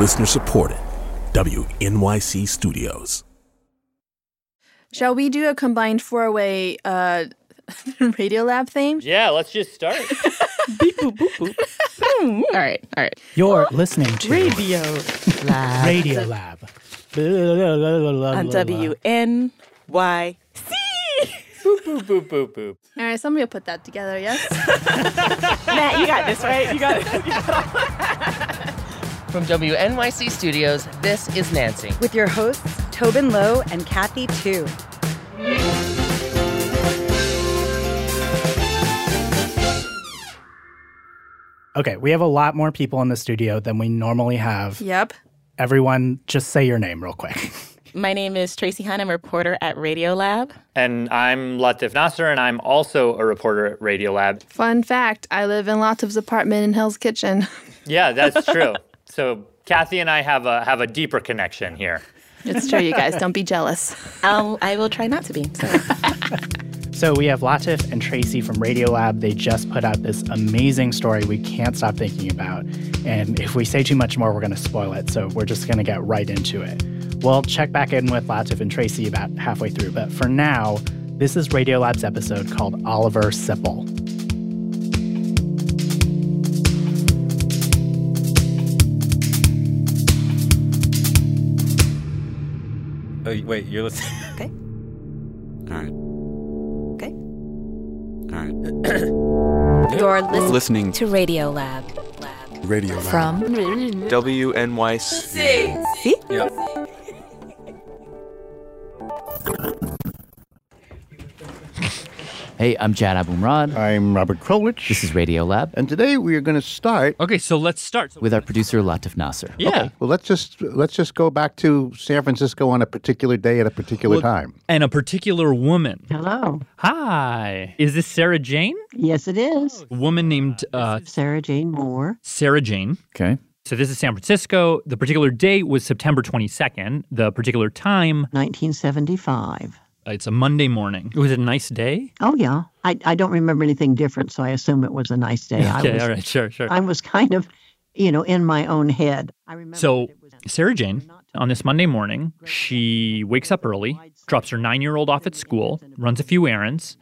Listener supported. WNYC Studios. Shall we do a combined four way uh, Radio Lab theme? Yeah, let's just start. Beep boop boop boop. All right, all right. You're listening to Radio Lab Radio Lab. on WNYC. boop, boop, boop, boop, boop. All right, somebody will put that together, yes? Matt, you got this, right? You got it. From WNYC Studios, this is Nancy. with your hosts, Tobin Low and Kathy Tu. Okay, we have a lot more people in the studio than we normally have. yep. Everyone, just say your name real quick. My name is Tracie Hunte. I'm a reporter at Radio Lab. And I'm Latif Nasser, and I'm also a reporter at Radiolab. Fun fact I live in Latif's apartment in Hell's Kitchen. Yeah, that's true. So Kathy and I have a have a deeper connection here. It's true, you guys. Don't be jealous. I'll, I will try not to be. So. So we have Latif and Tracie from Radiolab. They just put out this amazing story we can't stop thinking about. And if we say too much more, we're going to spoil it. So we're just going to get right into it. We'll check back in with Latif and Tracie about halfway through. But for now, this is Radiolab's episode called Oliver Sipple. Oh, wait, you're listening. Okay. All right. Okay. All right. You're listening Listening to Radio Lab. radio Lab. From WNYC. See? Yeah. Hey, I'm Jad Abumrad. I'm Robert Krulwich. This is Radio Lab and today we are going to start. Okay, so let's start. with our producer Latif Nasser. yeah. Well, let's just let's just go back to San Francisco on a particular day at a particular Well, time. And a particular woman. Hello. Hi. Is this Sarah Jane? Yes, it is. A woman named uh, Sarah Jane Moore. Sarah Jane. Okay. So this is San Francisco. The particular date was September 22nd. The particular time, 1975. It's a Monday morning. Was it a nice day? Oh, yeah. I, I don't remember anything different, so I assume it was a nice day. I Okay, was, all right, sure, sure. I was kind of, you know, in my own head. I remember So, that it was- Sarah Jane, on this Monday morning, she wakes up early, drops her nine year old off at school, runs a few errands,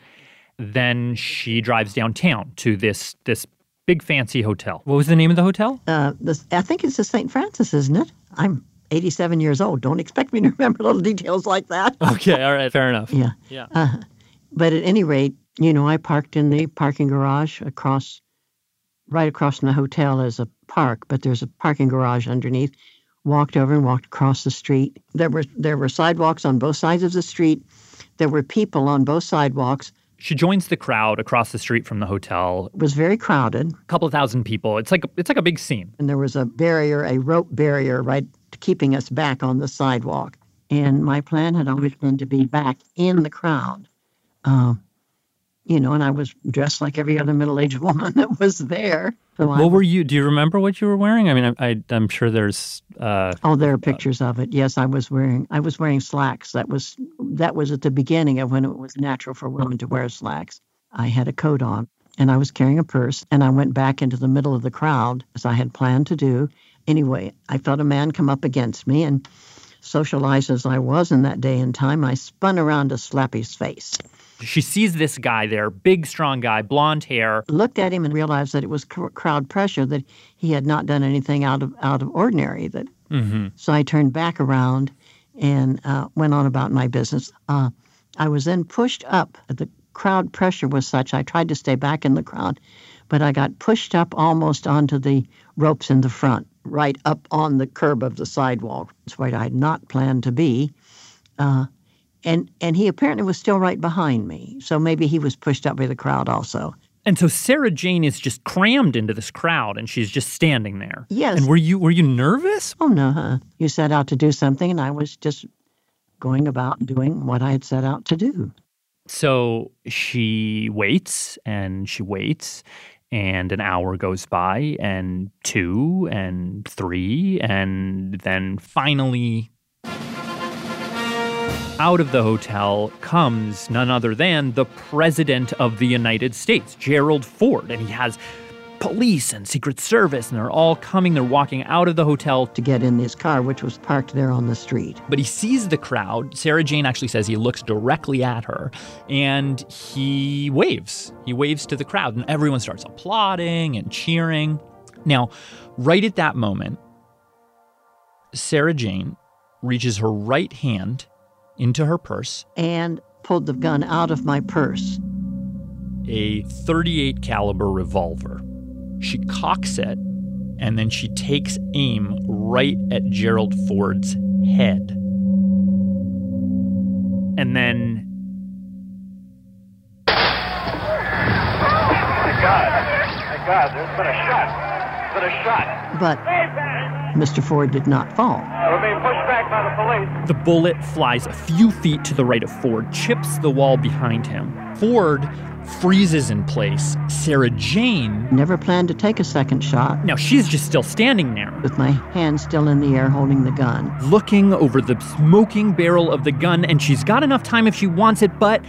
then she drives downtown to this this big fancy hotel. What was the name of the hotel? Uh, this, I think it's the St. Francis, isn't it? I'm 87 years old. Don't expect me to remember little details like that. Okay, all right, fair enough. Yeah. Yeah. Uh, but at any rate, you know, I parked in the parking garage across, right across from the hotel is a park, but there's a parking garage underneath. Walked over and walked across the street. There were there were sidewalks on both sides of the street. There were people on both sidewalks. She joins the crowd across the street from the hotel. It was very crowded, A couple thousand people. It's like it's like a big scene. and there was a barrier, a rope barrier, right, keeping us back on the sidewalk. And my plan had always been to be back in the crowd. Uh, you know, and I was dressed like every other middle-aged woman that was there. So I What were you? Do you remember what you were wearing? I mean, I, I I'm sure there's. Uh, Oh, there are pictures of it. Yes, I was wearing I was wearing slacks. That was that was at the beginning of when it was natural for women to wear slacks. I had a coat on and I was carrying a purse and I went back into the middle of the crowd as I had planned to do. Anyway, I felt a man come up against me and socialized as I was in that day and time, I spun around to slap his face. she sees this guy there, big, strong guy, blonde hair. Looked at him and realized that it was cr- crowd pressure that he had not done anything out of out of ordinary that Mm-hmm. So I turned back around and uh, went on about my business. Uh, I was then pushed up. The crowd pressure was such, I tried to stay back in the crowd, but I got pushed up almost onto the ropes in the front, right up on the curb of the sidewalk. It's where I had not planned to be. Uh, and, and he apparently was still right behind me. So maybe he was pushed up by the crowd also. And so Sarah Jane is just crammed into this crowd, and she's just standing there. Yes. And were you were you nervous? Oh, no, huh? You set out to do something, and I was just going about doing what I had set out to do. So she waits and she waits, and an hour goes by, and two, and three, and then finally, out of the hotel comes none other than the President of the United States, Gerald Ford. And he has police and Secret Service, and they're all coming. They're walking out of the hotel to get in this car, which was parked there on the street. But he sees the crowd. Sarah Jane actually says he looks directly at her and he waves. He waves to the crowd, and everyone starts applauding and cheering. Now, right at that moment, Sarah Jane reaches her right hand into her purse and pulled the gun out of my purse. A 38 caliber revolver. She cocks it and then she takes aim right at Gerald Ford's head. And then My God. My God, there's been a shot. There's been a shot. But Mr. Ford did not fall. We're being pushed back by the police. The bullet flies a few feet to the right of Ford, chips the wall behind him. Ford freezes in place. Sarah Jane never planned to take a second shot. Now she's just still standing there. With my hand still in the air holding the gun. Looking over the smoking barrel of the gun, and she's got enough time if she wants it, but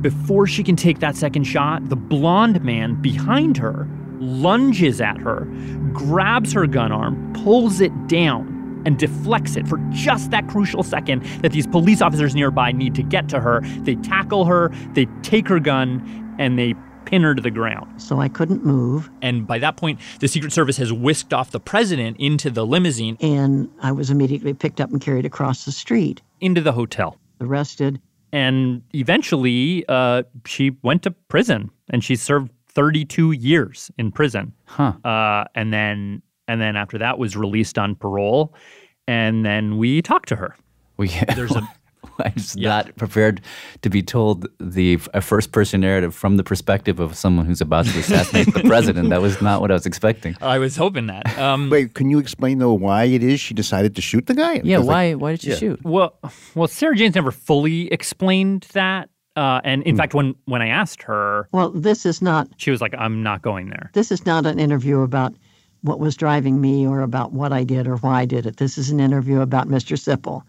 before she can take that second shot, the blonde man behind her lunges at her, grabs her gun arm, pulls it down, and deflects it for just that crucial second that these police officers nearby need to get to her. They tackle her, they take her gun, and they pin her to the ground. So I couldn't move. And by that point, the Secret Service has whisked off the president into the limousine. And I was immediately picked up and carried across the street. Into the hotel. Arrested. And eventually, uh, she went to prison and she served 32 years in prison. Huh. Uh, and then and then after that was released on parole. And then we talked to her. We There's a I'm just not prepared to be told the a first person narrative from the perspective of someone who's about to assassinate the president. That was not what I was expecting. I was hoping that. Um, Wait, can you explain though why it is she decided to shoot the guy? Yeah, why like, why did she yeah. shoot? Well, well, Sarah Jane's never fully explained that. Uh, and in fact, when when I asked her, Well, this is not she was like, "I'm not going there." this is not an interview about what was driving me or about what I did or why I did it. This is an interview about Mr. Sipple.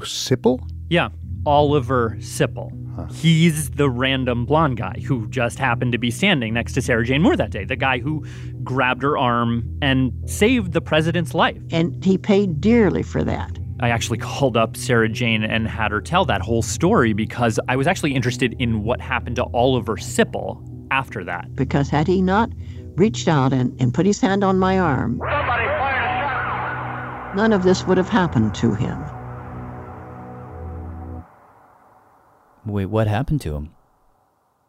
Sipple? Yeah, Oliver Sipple. He's the random blonde guy who just happened to be standing next to Sarah Jane Moore that day. The guy who grabbed her arm and saved the president's life. And he paid dearly for that. I actually called up Sarah Jane and had her tell that whole story because I was actually interested in what happened to Oliver Sipple after that. Because had he not reached out and, and put his hand on my arm, Somebody fired a shot. none of this would have happened to him. Wait, what happened to him?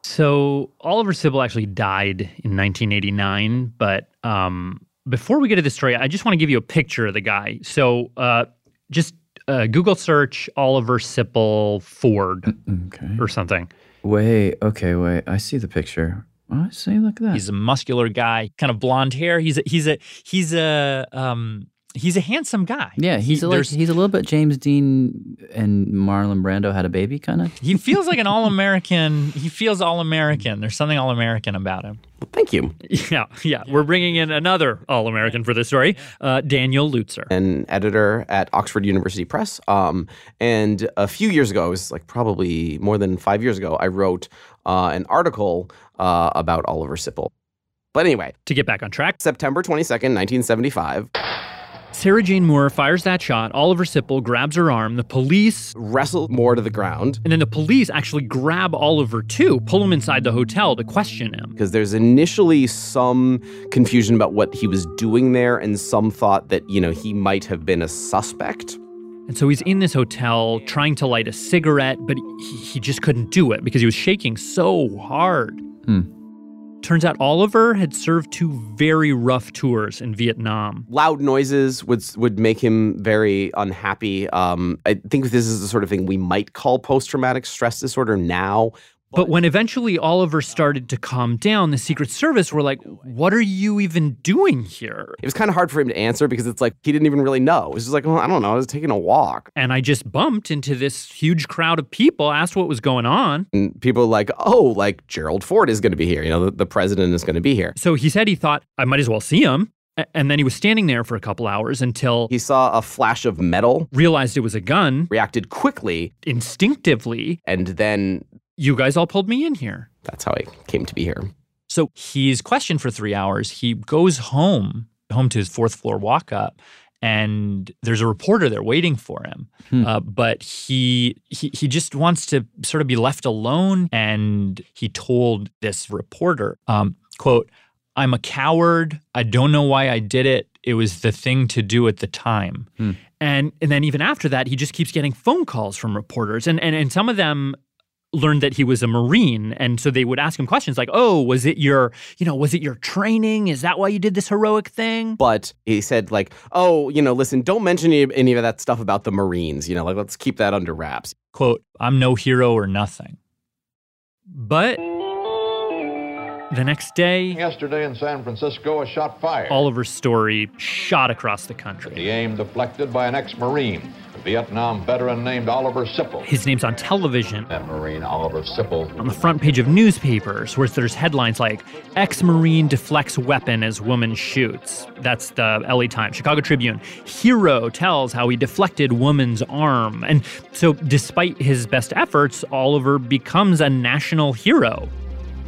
So Oliver Sipple actually died in 1989, but um, before we get to the story, I just want to give you a picture of the guy. So uh, just uh, Google search Oliver Sipple Ford Okay. or something. Wait, okay, wait. I see the picture. I see. Look at that. He's a muscular guy, kind of blonde hair. He's a, he's a he's a um, he's a handsome guy. yeah, he's He- a, like, he's a little bit James Dean and Marlon Brando had a baby, kind of. He feels like an all American. He feels all American. There's something all American about him. Thank you. Yeah, yeah. We're bringing in another all American for this story, uh, Daniel Lutzer. An editor at Oxford University Press. Um, and a few years ago, it was like probably more than five years ago, I wrote uh, an article uh, about Oliver Sipple. But anyway, To get back on track, September 22nd, 1975, Sarah Jane Moore fires that shot. Oliver Sipple grabs her arm. The police, wrestle Moore to the ground and then the police actually grab Oliver too, pull him inside the hotel to question him. because there's initially some confusion about what he was doing there and some thought that, you know, he might have been a suspect. And so he's in this hotel trying to light a cigarette, but he, he just couldn't do it because he was shaking so hard. Hmm. Turns out Oliver had served two very rough tours in Vietnam. Loud noises would would make him very unhappy. Um, I think this is the sort of thing we might call post traumatic stress disorder now. But when eventually Oliver started to calm down, the Secret Service were like, What are you even doing here? It was kind of hard for him to answer because it's like he didn't even really know. It was just like, well, I don't know. I was taking a walk. And I just bumped into this huge crowd of people, asked what was going on. And people were like, oh, like Gerald Ford is going to be here. You know, the, the president is going to be here. So he said he thought, I might as well see him. And then he was standing there for a couple hours until He saw a flash of metal, realized it was a gun reacted quickly, instinctively. and then You guys all pulled me in here. that's how I came to be here. So he's questioned for three hours. He goes home, home to his fourth floor walk up, and there's a reporter there waiting for him. Hmm. Uh, but he, he he just wants to sort of be left alone. And he told this reporter, um, "quote I'm a coward. I don't know why I did it. It was the thing to do at the time." Hmm. And and then even after that, he just keeps getting phone calls from reporters, and and and some of them learned that he was a marine and so they would ask him questions like oh was it your you know was it your training is that why you did this heroic thing But he said, like, oh, you know, listen, don't mention any, any of that stuff about the Marines. You know, like, let's keep that under wraps. quote i'm no hero or nothing but the next day Yesterday in San Francisco, a shot fired. oliver's story shot across the country. The aim deflected by an ex-Marine, a Vietnam veteran named Oliver Sipple. his name's on television. That Marine, Oliver Sipple, on the front page of newspapers where there's headlines like ex-marine deflects weapon as woman shoots. That's the la times chicago tribune. Hero tells how he deflected woman's arm. And so despite his best efforts oliver becomes a national hero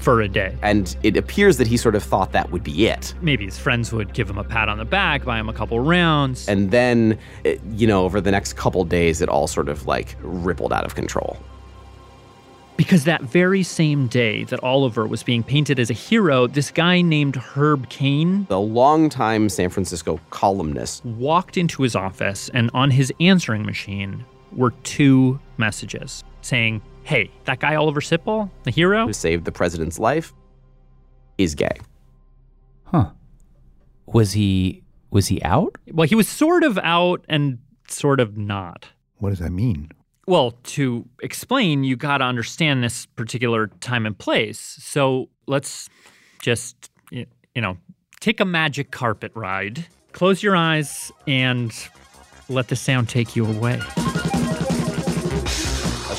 for a day And it appears that he sort of thought that would be it. maybe his friends would give him a pat on the back buy him a couple rounds And then, eh, you know, over the next couple days, it all sort of like rippled out of control. Because that very same day that Oliver was being painted as a hero, this guy named Herb Caen, the longtime San Francisco columnist, walked into his office and on his answering machine were two messages saying, Hey, that guy Oliver Sipple, the hero, who saved the president's life, is gay. Huh. Was he was he out? well, he was sort of out and sort of not. What does that mean? Well, to explain, you got to understand this particular time and place. So let's just, you know, take a magic carpet ride, close your eyes, and let the sound take you away.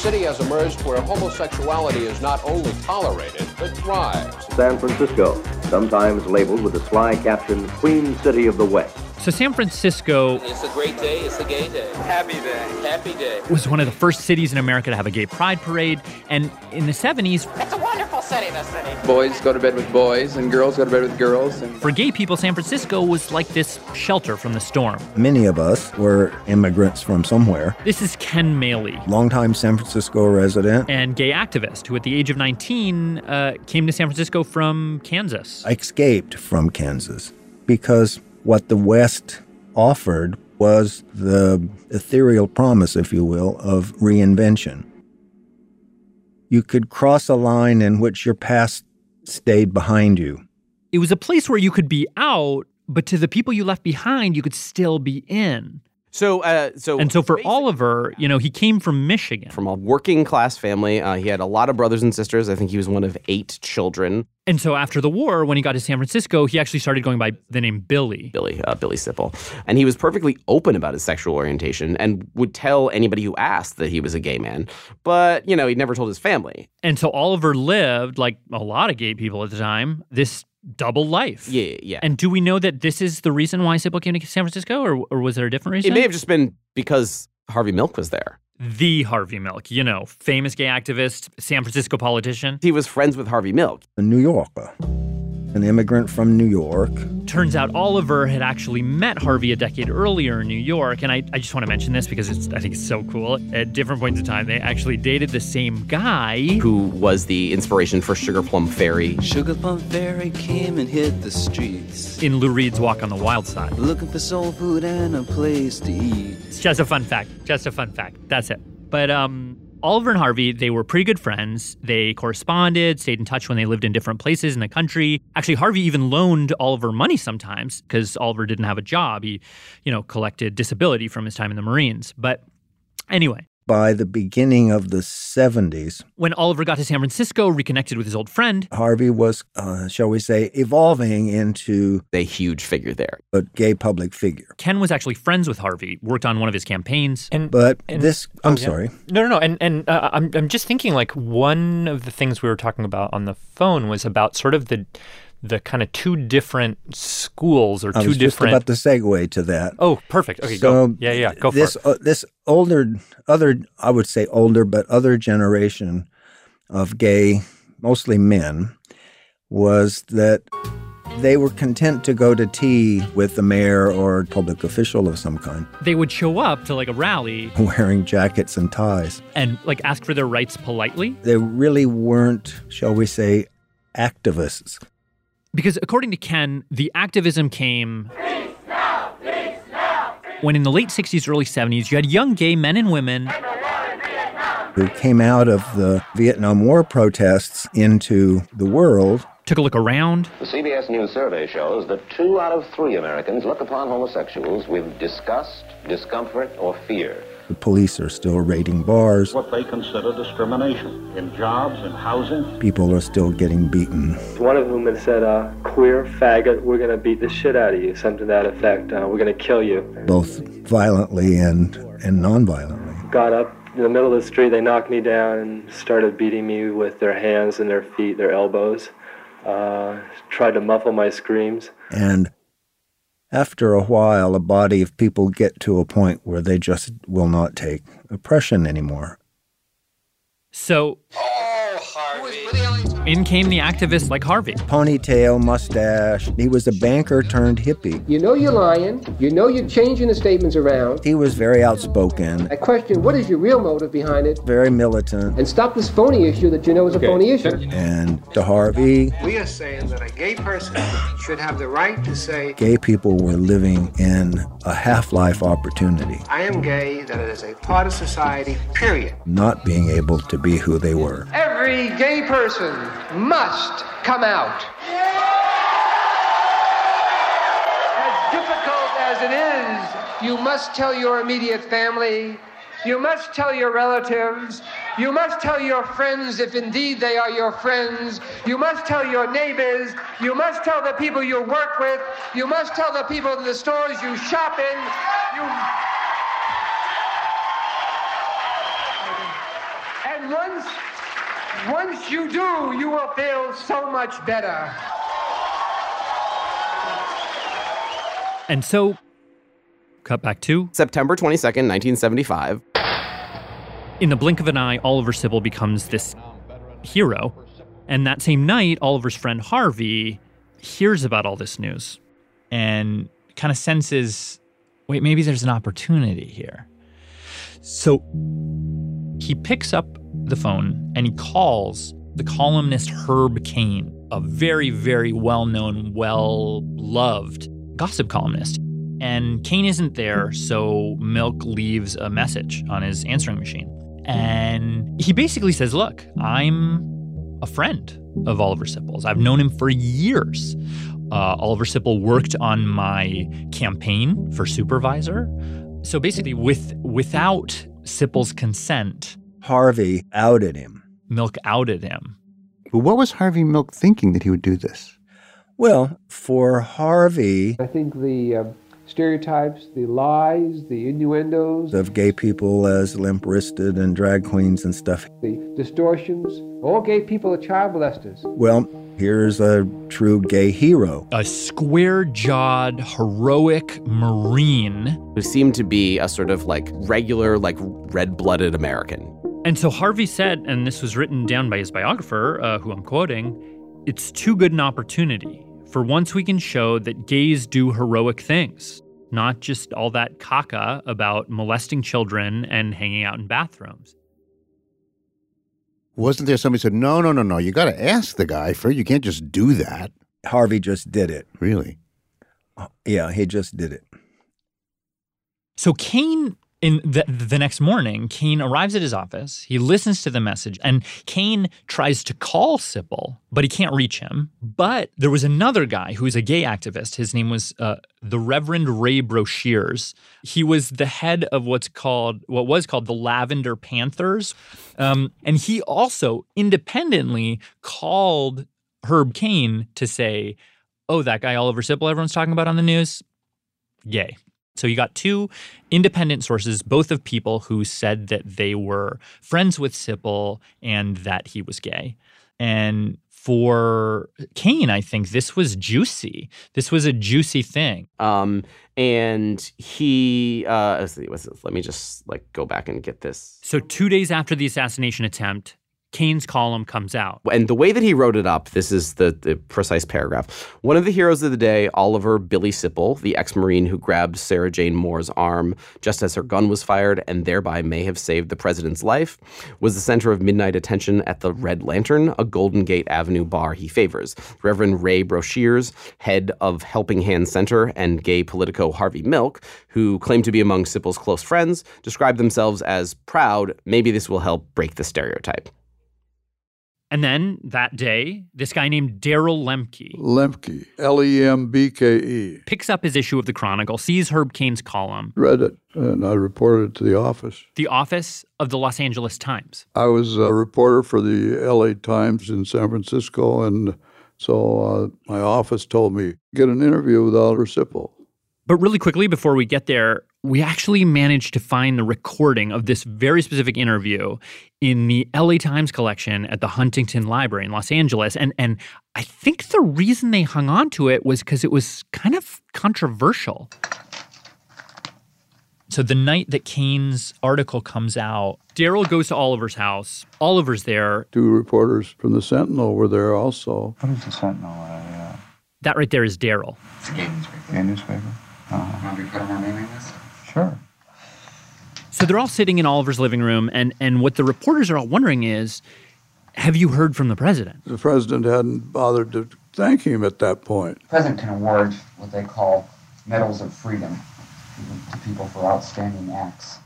A city has emerged where homosexuality is not only tolerated, but thrives. San Francisco, sometimes labeled with the sly caption, Queen City of the West. So, San Francisco It's a great day. It's a gay day. Happy day. Happy day. was one of the first cities in America to have a gay pride parade. And in the 70s, It's a wonderful city, this city. Boys go to bed with boys, and girls go to bed with girls. And for gay people, San Francisco was like this shelter from the storm. Many of us were immigrants from somewhere. This is Ken Maley, Longtime San Francisco resident. and gay activist who, at the age of 19, uh, came to San Francisco from Kansas. I escaped from Kansas because what the West offered was the ethereal promise, if you will, of reinvention. You could cross a line in which your past stayed behind you. It was a place where you could be out, but to the people you left behind, you could still be in. So, uh, so And so for Oliver, you know, he came from Michigan. from a working class family, uh, he had a lot of brothers and sisters. I think he was one of eight children. And so after the war, when he got to San Francisco, he actually started going by the name Billy. Billy, uh, Billy Sipple, and he was perfectly open about his sexual orientation and would tell anybody who asked that he was a gay man. But you know, he never told his family. And so Oliver lived, like a lot of gay people at the time, this double life. Yeah, yeah. And do we know that this is the reason why Sipple came to San Francisco, or, or was there a different reason? It may have just been because Harvey Milk was there. the Harvey Milk, you know, famous gay activist, San Francisco politician. He was friends with Harvey Milk. A New Yorker, an immigrant from New York. Turns out Oliver had actually met Harvey a decade earlier in New York. And I, I just want to mention this because it's, I think it's so cool. At different points in time, they actually dated the same guy. Who was the inspiration for Sugar Plum Fairy? Sugar Plum Fairy came and hit the streets. In Lou Reed's Walk on the Wild Side. Looking for soul food and a place to eat. It's just a fun fact. Just a fun fact. That's it. But um, Oliver and Harvey, they were pretty good friends. They corresponded, stayed in touch when they lived in different places in the country. Actually, Harvey even loaned Oliver money sometimes because Oliver didn't have a job. He, you know, collected disability from his time in the Marines. But anyway, By the beginning of the 70s, when Oliver got to San Francisco, reconnected with his old friend, Harvey was, uh, shall we say, evolving into a huge figure there, a gay public figure. Ken was actually friends with Harvey, worked on one of his campaigns. And But and- this, oh, I'm yeah. sorry. No, no, no. And and uh, I'm I'm just thinking like one of the things we were talking about on the phone was about sort of the the kind of two different schools or I two was just about to segue to that. oh, perfect. Okay, So, go. Yeah, yeah, go for this, it. Uh, this older, other, I would say older, but other generation of gay, mostly men, was that they were content to go to tea with the mayor or public official of some kind, They would show up to like a rally wearing jackets and ties. and like ask for their rights politely. They really weren't, shall we say, activists. Because according to Ken, the activism came when in the late 60s, early 70s, you had young gay men and women Who came out of the Vietnam War protests into the world. Took a look around. The CBS News survey shows that two out of three Americans look upon homosexuals with disgust, discomfort, or fear. The police are still raiding bars. What they consider discrimination in jobs, and housing. People are still getting beaten. One of whom had said, uh, queer, faggot, we're going to beat the shit out of you, something to that effect. Uh, we're going to kill you. both violently and, and nonviolently. Got up in the middle of the street, they knocked me down and started beating me with their hands and their feet, their elbows. Uh, tried to muffle my screams. And after a while, a body of people get to a point where they just will not take oppression anymore. So in came the activists like Harvey. Ponytail, mustache. He was a banker turned hippie. You know you're lying. You know you're changing the statements around. He was very outspoken, I question what is your real motive behind it, very militant. and stop this phony issue that you know is a phony issue. And to Harvey, We are saying that a gay person should have the right to say, gay people were living in a half life opportunity, I am gay, that it is a part of society, period. not being able to be who they were. Every gay person must come out. As difficult as it is, you must tell your immediate family, you must tell your relatives, you must tell your friends if indeed they are your friends, you must tell your neighbors, you must tell the people you work with, you must tell the people in the stores you shop in. You... once you do, you will feel so much better. And so, cut back to September 22nd, 1975. In the blink of an eye, Oliver Sipple becomes this hero. And that same night, Oliver's friend Harvey hears about all this news and kind of senses wait, maybe there's an opportunity here. So he picks up the phone and he calls the columnist Herb Caen, a very, very well known, well loved gossip columnist. And Caen isn't there, so Milk leaves a message on his answering machine. And he basically says, Look, I'm a friend of Oliver Sipple's. I've known him for years. Uh, Oliver Sipple worked on my campaign for supervisor. So basically, with without Sipple's consent, Harvey outed him. Milk outed him. But what was Harvey Milk thinking that he would do this? Well, for Harvey, I think the uh, stereotypes, the lies, the innuendos, of gay people as limp wristed and drag queens and stuff, the distortions, all gay people are child molesters. well, here's a true gay hero. A square jawed, heroic Marine. Who seemed to be a sort of like regular, like red blooded American. And so Harvey said, and this was written down by his biographer, uh, who I'm quoting, it's too good an opportunity. For once we can show that gays do heroic things, not just all that caca about molesting children and hanging out in bathrooms. Wasn't there somebody who said, no, no, no, no, you got to ask the guy first. You can't just do that. Harvey just did it. Really? Yeah, he just did it. So Caen, in the, the next morning, Caen arrives at his office. He listens to the message, and Caen tries to call Sipple, but he can't reach him. But there was another guy who was a gay activist. His name was uh, the Reverend Ray Broshears. He was the head of what's called what was called the Lavender Panthers, um, and he also independently called Herb Caen to say, "Oh, that guy Oliver Sipple everyone's talking about on the news, gay." So you got two independent sources, both of people who said that they were friends with Sipple and that he was gay. And for Caen, I think this was juicy. This was a juicy thing. Um, and he, uh, let's see, this? let me just like go back and get this. So two days after the assassination attempt, Caen's column comes out. And the way that he wrote it up, this is the, the precise paragraph. One of the heroes of the day, Oliver Billy Sipple, the ex Marine who grabbed Sarah Jane Moore's arm just as her gun was fired and thereby may have saved the president's life, was the center of midnight attention at the Red Lantern, a Golden Gate Avenue bar he favors. Reverend Ray Broshears, head of Helping Hand Center, and gay politico Harvey Milk, who claim to be among Sipple's close friends, describe themselves as proud. Maybe this will help break the stereotype. And then that day, this guy named Daryl Lembke Lembke, L E M B K E. picks up his issue of the Chronicle, sees Herb Caen's column, Read it, and I reported it to the office. the office of the Los Angeles Times. I was a reporter for the LA Times in San Francisco, and so uh, my office told me, get an interview with Oliver Sipple. But really quickly, before we get there, we actually managed to find the recording of this very specific interview in the LA Times collection at the Huntington Library in Los Angeles. And and I think the reason they hung on to it was because it was kind of controversial. So the night that Caen's article comes out, Daryl goes to Oliver's house. Oliver's there. Two reporters from the Sentinel were there also. What is the Sentinel? Uh, That right there is Daryl. it's a gay newspaper. Gay newspaper? Uh-huh. Want me to put our name in this? Sure. So they're all sitting in Oliver's living room, and and what the reporters are all wondering is, have you heard from the president? The president hadn't bothered to thank him at that point. The president can award what they call medals of freedom to people for outstanding acts.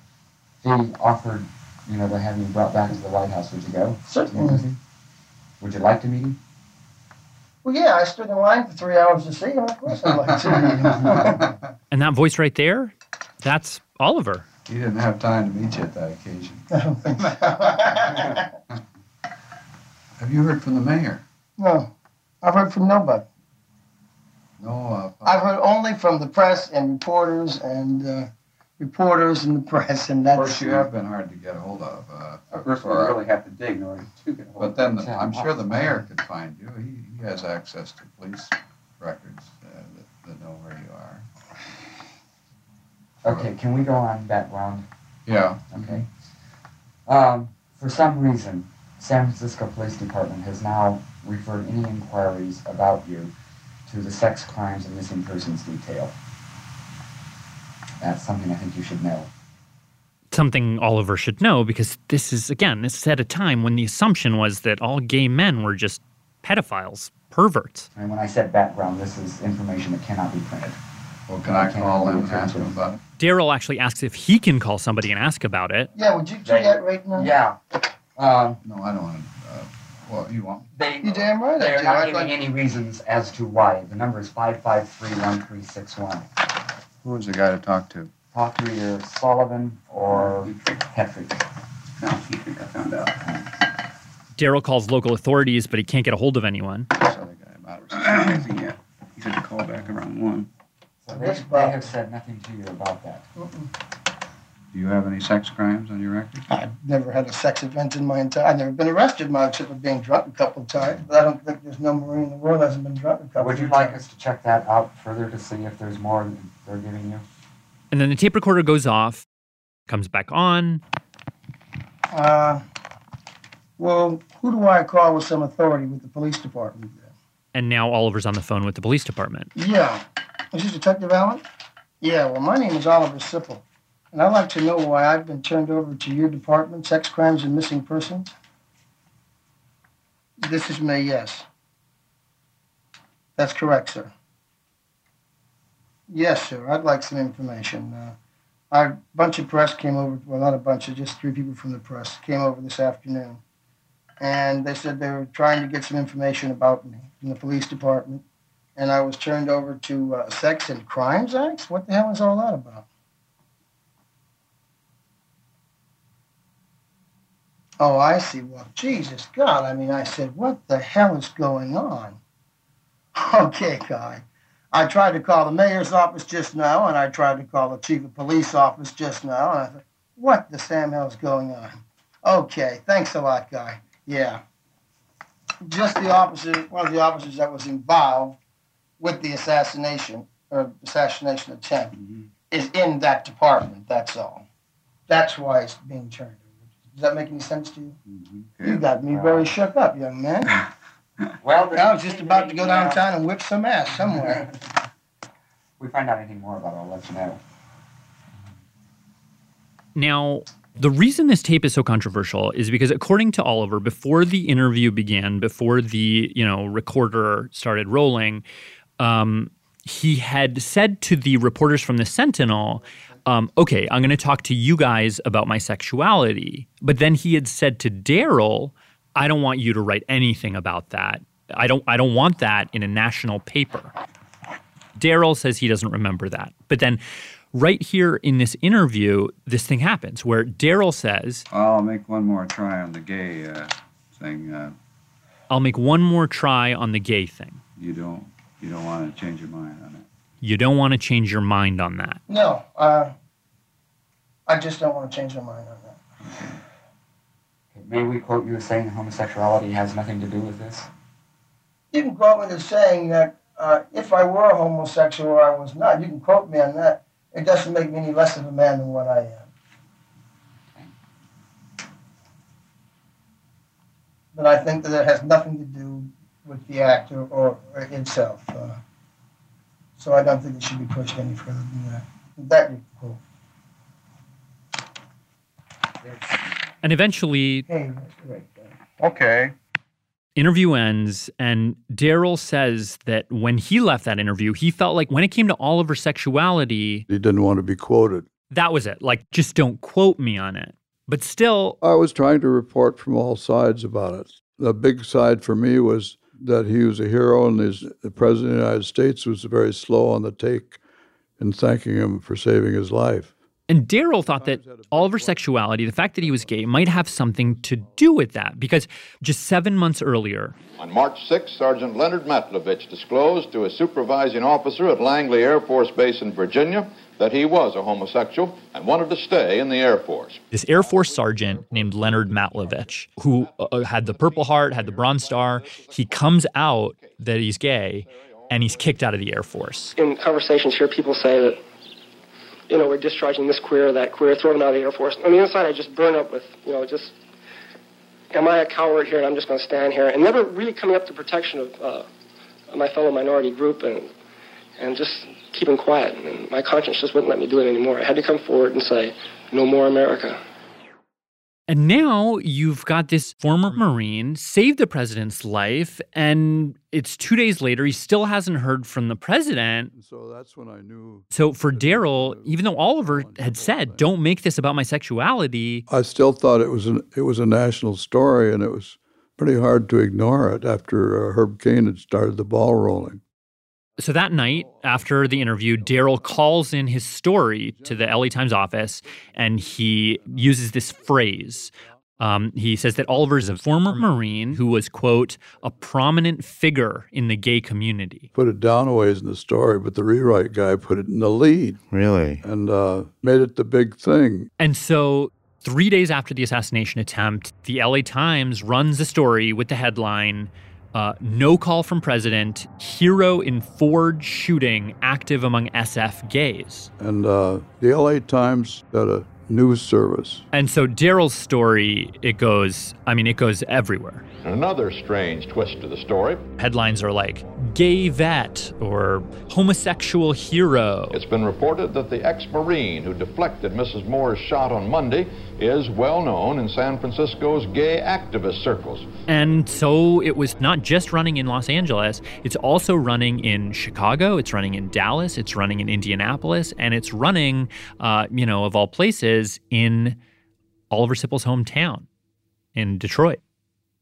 He offered, you know, to have you brought back to the White House, would you go? Certainly. Would you like to meet him? Well, yeah, I stood in line for three hours to see him. Of course, I'd like to. Meet him. And that voice right there, that's Oliver. He didn't have time to meet you at that occasion. I don't think so. Have you heard from the mayor? no, I've heard from nobody. No. Uh, I've heard only from the press and reporters and uh, reporters and the press, and that's. of that's. course, you have been hard to get a hold of. Uh, Of course, we for- really have to dig in order to get hold But of then the, him. I'm sure the mayor could find you. He, he has access to police records uh, that, that know where you are. Okay, can we go on that background? Yeah. Okay. Um, for some reason, San Francisco Police Department has now referred any inquiries about you to the sex crimes and missing persons detail. That's something I think you should know. Something Oliver should know because this is again, this is at a time when the assumption was that all gay men were just pedophiles, perverts. And when I said background, this is information that cannot be printed. Well, can I call and ask him about it? Daryl actually asks if he can call somebody and ask about it. Yeah, would you do that right now? Yeah. Um, no, I don't want to. Uh, well, you want? They, You damn right I They're do. not I'd giving like- any reasons as to why. The number is 5531361. Who was the guy to talk to? Talk to either Sullivan or Petrick. No, you think I found out. Daryl calls local authorities, but he can't get a hold of anyone. This other guy Anything yet? He said to call back around one. So they, they have said nothing to you about that. Do you have any sex crimes on your record? I've never had a sex event in my entire. I've never been arrested, my except for being drunk a couple of times. But I don't think there's no Marine in the world that hasn't been drunk a couple. Would you of like times. us to check that out further to see if there's more they're giving you? And then the tape recorder goes off, comes back on. Uh, well, who do I call with some authority with the police department? And now Oliver's on the phone with the police department. Yeah. Is this Detective Allen? Yeah, well, my name is Oliver Sipple, and I'd like to know why I've been turned over to your department, sex crimes and missing persons. This is me, yes. That's correct, sir. Yes, sir. I'd like some information. Uh, our bunch of press came over, well, not a bunch, of just three people from the press came over this afternoon. And they said they were trying to get some information about me from the police department and I was turned over to uh, Sex and Crimes Acts. What the hell is all that about? Oh, I see. Well, Jesus God, I mean, I said, what the hell is going on? Okay, guy. I tried to call the mayor's office just now, and I tried to call the chief of police office just now, and I thought, what the Sam hell's going on? Okay, thanks a lot, guy. Yeah. Just the officer, one of the officers that was involved with the assassination or assassination attempt mm-hmm. is in that department. That's all. That's why it's being turned over. Does that make any sense to you? Mm-hmm. You got me very shook up, young man. Well, I was just about to go uh, downtown and whip some ass somewhere. we find out anything more about it, I'll let you know. Now, the reason this tape is so controversial is because according to Oliver, before the interview began, before the, you know, recorder started rolling, um, he had said to the reporters from the Sentinel, um, okay, I'm going to talk to you guys about my sexuality. But then he had said to Daryl, I don't want you to write anything about that. I don't I don't want that in a national paper. Daryl says he doesn't remember that. But then right here in this interview, this thing happens where Daryl says, I'll make one more try on the gay uh, thing. Uh, I'll make one more try on the gay thing. you don't you don't want to change your mind on it. You don't want to change your mind on that. No, uh, I just don't want to change my mind on that. May we quote you as saying homosexuality has nothing to do with this? You can quote me as saying that uh, if I were a homosexual or I was not, you can quote me on that. It doesn't make me any less of a man than what I am. But I think that it has nothing to do with the act or, or, or itself. Uh, so I don't think it should be pushed any further than that. That you can quote. And eventually, Hey, that's. Okay. interview ends, and Daryl says that when he left that interview, he felt like when it came to Oliver's sexuality, He didn't want to be quoted. that was it. Like, just don't quote me on it. But still, I was trying to report from all sides about it. The big side for me was that he was a hero, and his, the president of the United States was very slow on the take in thanking him for saving his life. And Daryl thought that Oliver's sexuality, the fact that he was gay, might have something to do with that because just seven months earlier, On March 6, Sergeant Leonard Matlovich disclosed to a supervising officer at Langley Air Force Base in Virginia that he was a homosexual and wanted to stay in the Air Force. this Air Force sergeant named Leonard Matlovich, who uh, had the Purple Heart, had the Bronze Star, he comes out that he's gay and he's kicked out of the Air Force. in conversations here, people say that, you know, we're discharging this queer, that queer, throw them out of the Air Force. On the inside, I just burn up with, you know, just, am I a coward here and I'm just going to stand here? And never really coming up to protection of uh, my fellow minority group and, and just keeping quiet. And my conscience just wouldn't let me do it anymore. I had to come forward and say, no more America. And now you've got this former Marine saved the president's life, and it's two days later. He still hasn't heard from the president. So that's when I knew. So for Daryl, even though Oliver had said, "Don't make this about my sexuality," I still thought it was an, it was a national story, and it was pretty hard to ignore it after uh, Herb Caen had started the ball rolling. So that night after the interview, Daryl calls in his story to the LA Times office and he uses this phrase. Um, he says that Oliver is a former Marine who was, quote, a prominent figure in the gay community. Put it down a ways in the story, but the rewrite guy put it in the lead Really? and uh, made it the big thing. And so, three days after the assassination attempt, the LA Times runs a story with the headline uh, No Call from President, Hero in Ford Shooting Active Among SF Gays. And uh, the LA Times got a news service. And so, Daryl's story, it goes, I mean, it goes everywhere. Another strange twist to the story. Headlines are like gay vet or homosexual hero. It's been reported that the ex Marine who deflected Mrs. Moore's shot on Monday is well known in San Francisco's gay activist circles. And so it was not just running in Los Angeles, it's also running in Chicago, it's running in Dallas, it's running in Indianapolis, and it's running, uh, you know, of all places, in Oliver Sipple's hometown in Detroit.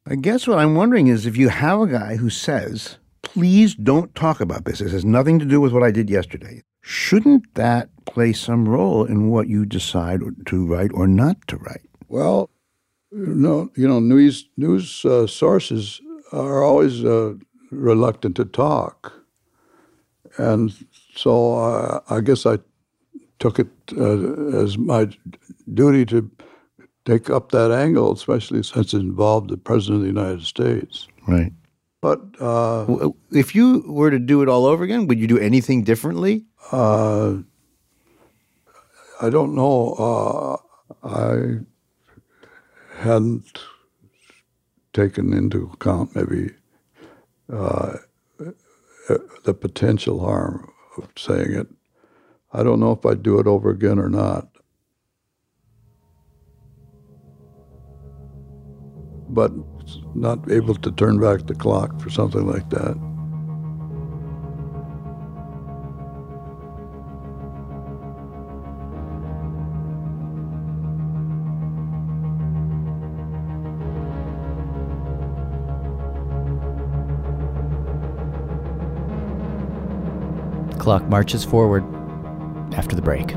I guess what I'm wondering is if you have a guy who says, please don't talk about this, this has nothing to do with what I did yesterday, shouldn't that play some role in what you decide to write or not to write? Well, no, you know, news news uh, sources are always uh, reluctant to talk, and so uh, I guess I took it uh, as my duty to take up that angle, especially since it involved the president of the United States. Right. But uh, if you were to do it all over again, would you do anything differently? Uh, I don't know. Uh, I hadn't taken into account maybe uh, the potential harm of saying it. I don't know if I'd do it over again or not. But not able to turn back the clock for something like that. clock marches forward after the break.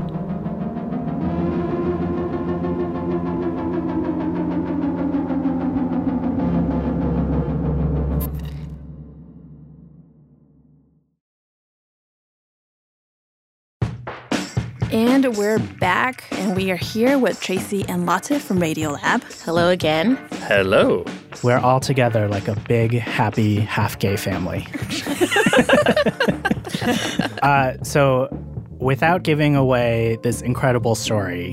We're back, and we are here with Tracie and Latif from Radiolab. Hello again. Hello. We're all together like a big, happy, half gay family. uh, so, without giving away this incredible story,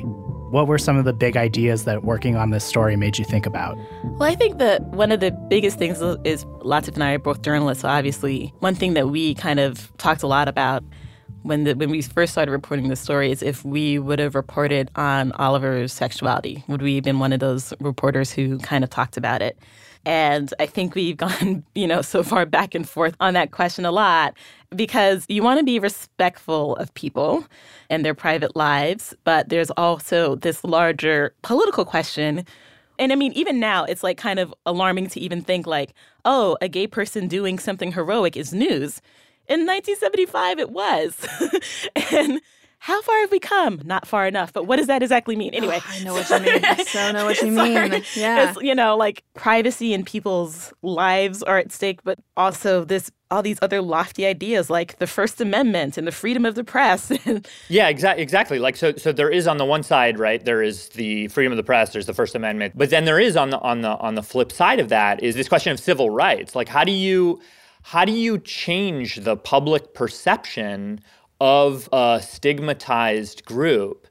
what were some of the big ideas that working on this story made you think about? Well, I think that one of the biggest things is Latif and I are both journalists, so obviously, one thing that we kind of talked a lot about when the, when we first started reporting the story is if we would have reported on Oliver's sexuality. Would we have been one of those reporters who kind of talked about it? And I think we've gone, you know, so far back and forth on that question a lot because you want to be respectful of people and their private lives, but there's also this larger political question and I mean, even now, it's like kind of alarming to even think like, oh, a gay person doing something heroic is news. In 1975, it was. and how far have we come? Not far enough. But what does that exactly mean? Ah, anyway, oh, I know what you mean. I so know what you mean. Yeah, it's, you know, like privacy and people's lives are at stake, but also this all these other lofty ideas like the First Amendment and the freedom of the press. yeah, exactly. Exactly. Like so. So there is on the one side, right? There is the freedom of the press. There's the First Amendment. But then there is on the on the on the flip side of that is this question of civil rights. Like, how do you how do you change the public perception of a stigmatized group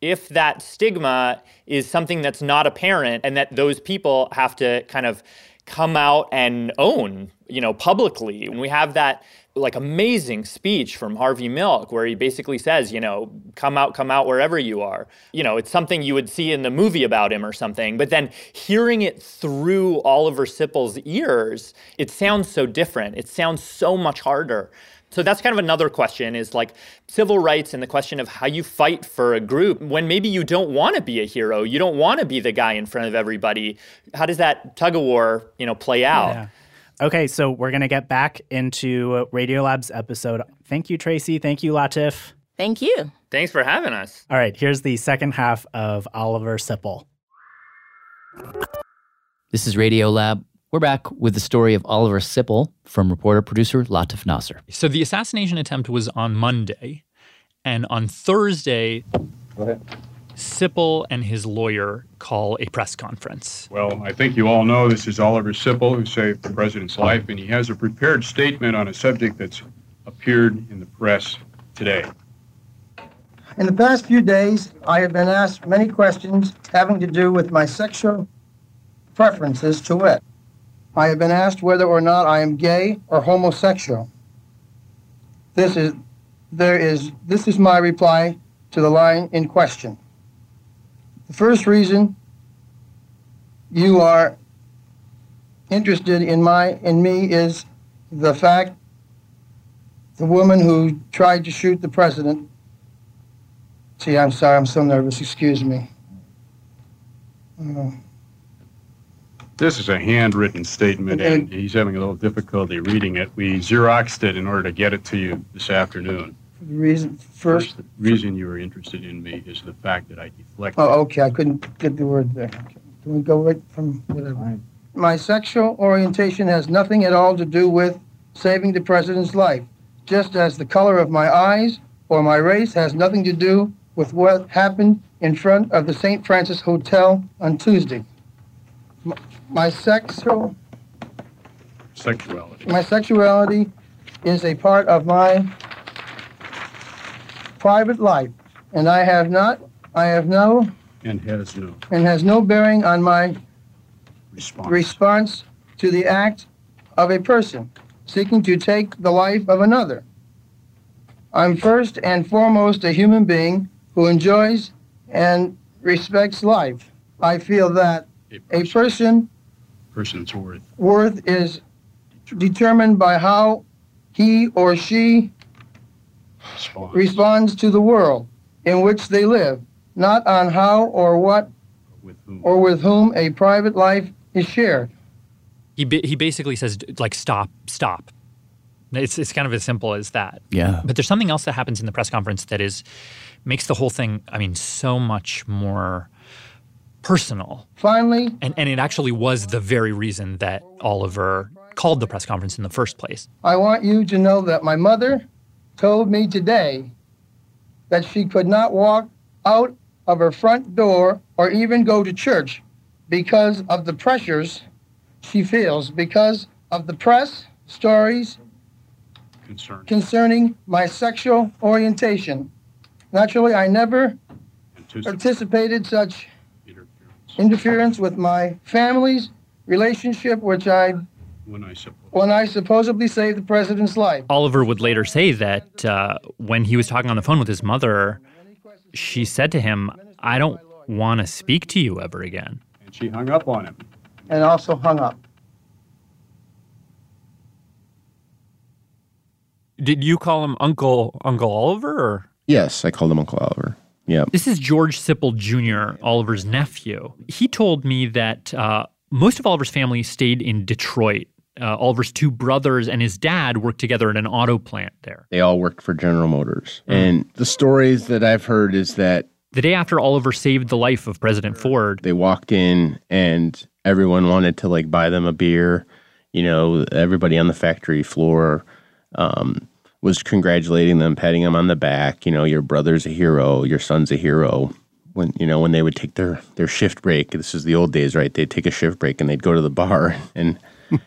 if that stigma is something that's not apparent and that those people have to kind of come out and own, you know, publicly. And we have that like amazing speech from Harvey Milk where he basically says, you know, come out, come out wherever you are. You know, it's something you would see in the movie about him or something. But then hearing it through Oliver Sipple's ears, it sounds so different. It sounds so much harder. So that's kind of another question is like civil rights and the question of how you fight for a group when maybe you don't want to be a hero, you don't want to be the guy in front of everybody. How does that tug of war, you know, play out? Yeah. Okay, so we're going to get back into Radiolab's episode. Thank you, Tracie. Thank you, Latif. Thank you. Thanks for having us. All right, here's the second half of Oliver Sipple. This is Radiolab. We're back with the story of Oliver Sipple from reporter producer Latif Nasser. So the assassination attempt was on Monday, and on Thursday, Sipple and his lawyer call a press conference. Well, I think you all know this is Oliver Sipple, who saved the president's life, and he has a prepared statement on a subject that's appeared in the press today. In the past few days, I have been asked many questions having to do with my sexual preferences to wit. I have been asked whether or not I am gay or homosexual. This is there is this is my reply to the line in question. The first reason you are interested in my in me is the fact the woman who tried to shoot the president. See, I'm sorry, I'm so nervous. Excuse me. Uh, this is a handwritten statement, and he's having a little difficulty reading it. We Xeroxed it in order to get it to you this afternoon. The reason first. First, the reason you were interested in me is the fact that I deflected. Oh, okay. I couldn't get the word there. Okay. Can we go right from whatever? My sexual orientation has nothing at all to do with saving the president's life, just as the color of my eyes or my race has nothing to do with what happened in front of the St. Francis Hotel on Tuesday. M- My sexual Sexuality. my sexuality is a part of my private life, and I have not, I have no, And has no. and has no bearing on my response to the act of a person seeking to take the life of another. I'm first and foremost a human being who enjoys and respects life. I feel that a person Person's worth. worth is determined by how he or she responds to the world in which they live, not on how or what or with whom a private life is shared. He ba- he basically says like stop, stop. It's it's kind of as simple as that. Yeah. But there's something else that happens in the press conference that is makes the whole thing, I mean, so much more personal. Finally, And and it actually was the very reason that Oliver called the press conference in the first place. I want you to know that my mother told me today that she could not walk out of her front door or even go to church because of the pressures she feels, because of the press stories concerning my sexual orientation. Naturally, I never anticipated such interference with my family's relationship, which I, When I suppose. when I supposedly saved the president's life. Oliver would later say that uh, when he was talking on the phone with his mother, she said to him, I don't want to speak to you ever again. And she hung up on him. and also hung up. Did you call him Uncle Uncle Oliver or? Yes, I called him Uncle Oliver. Yeah. This is George Sipple Jr., Oliver's nephew. He told me that uh, most of Oliver's family stayed in Detroit. Uh, Oliver's two brothers and his dad worked together at an auto plant there. They all worked for General Motors. Mm. And the stories that I've heard is that The day after Oliver saved the life of President Ford, they walked in and everyone wanted to like buy them a beer. You know, everybody on the factory floor um, was congratulating them, patting them on the back. You know, your brother's a hero, your son's a hero. When you know when they would take their their shift break, this is the old days, right? They'd take a shift break and they'd go to the bar, and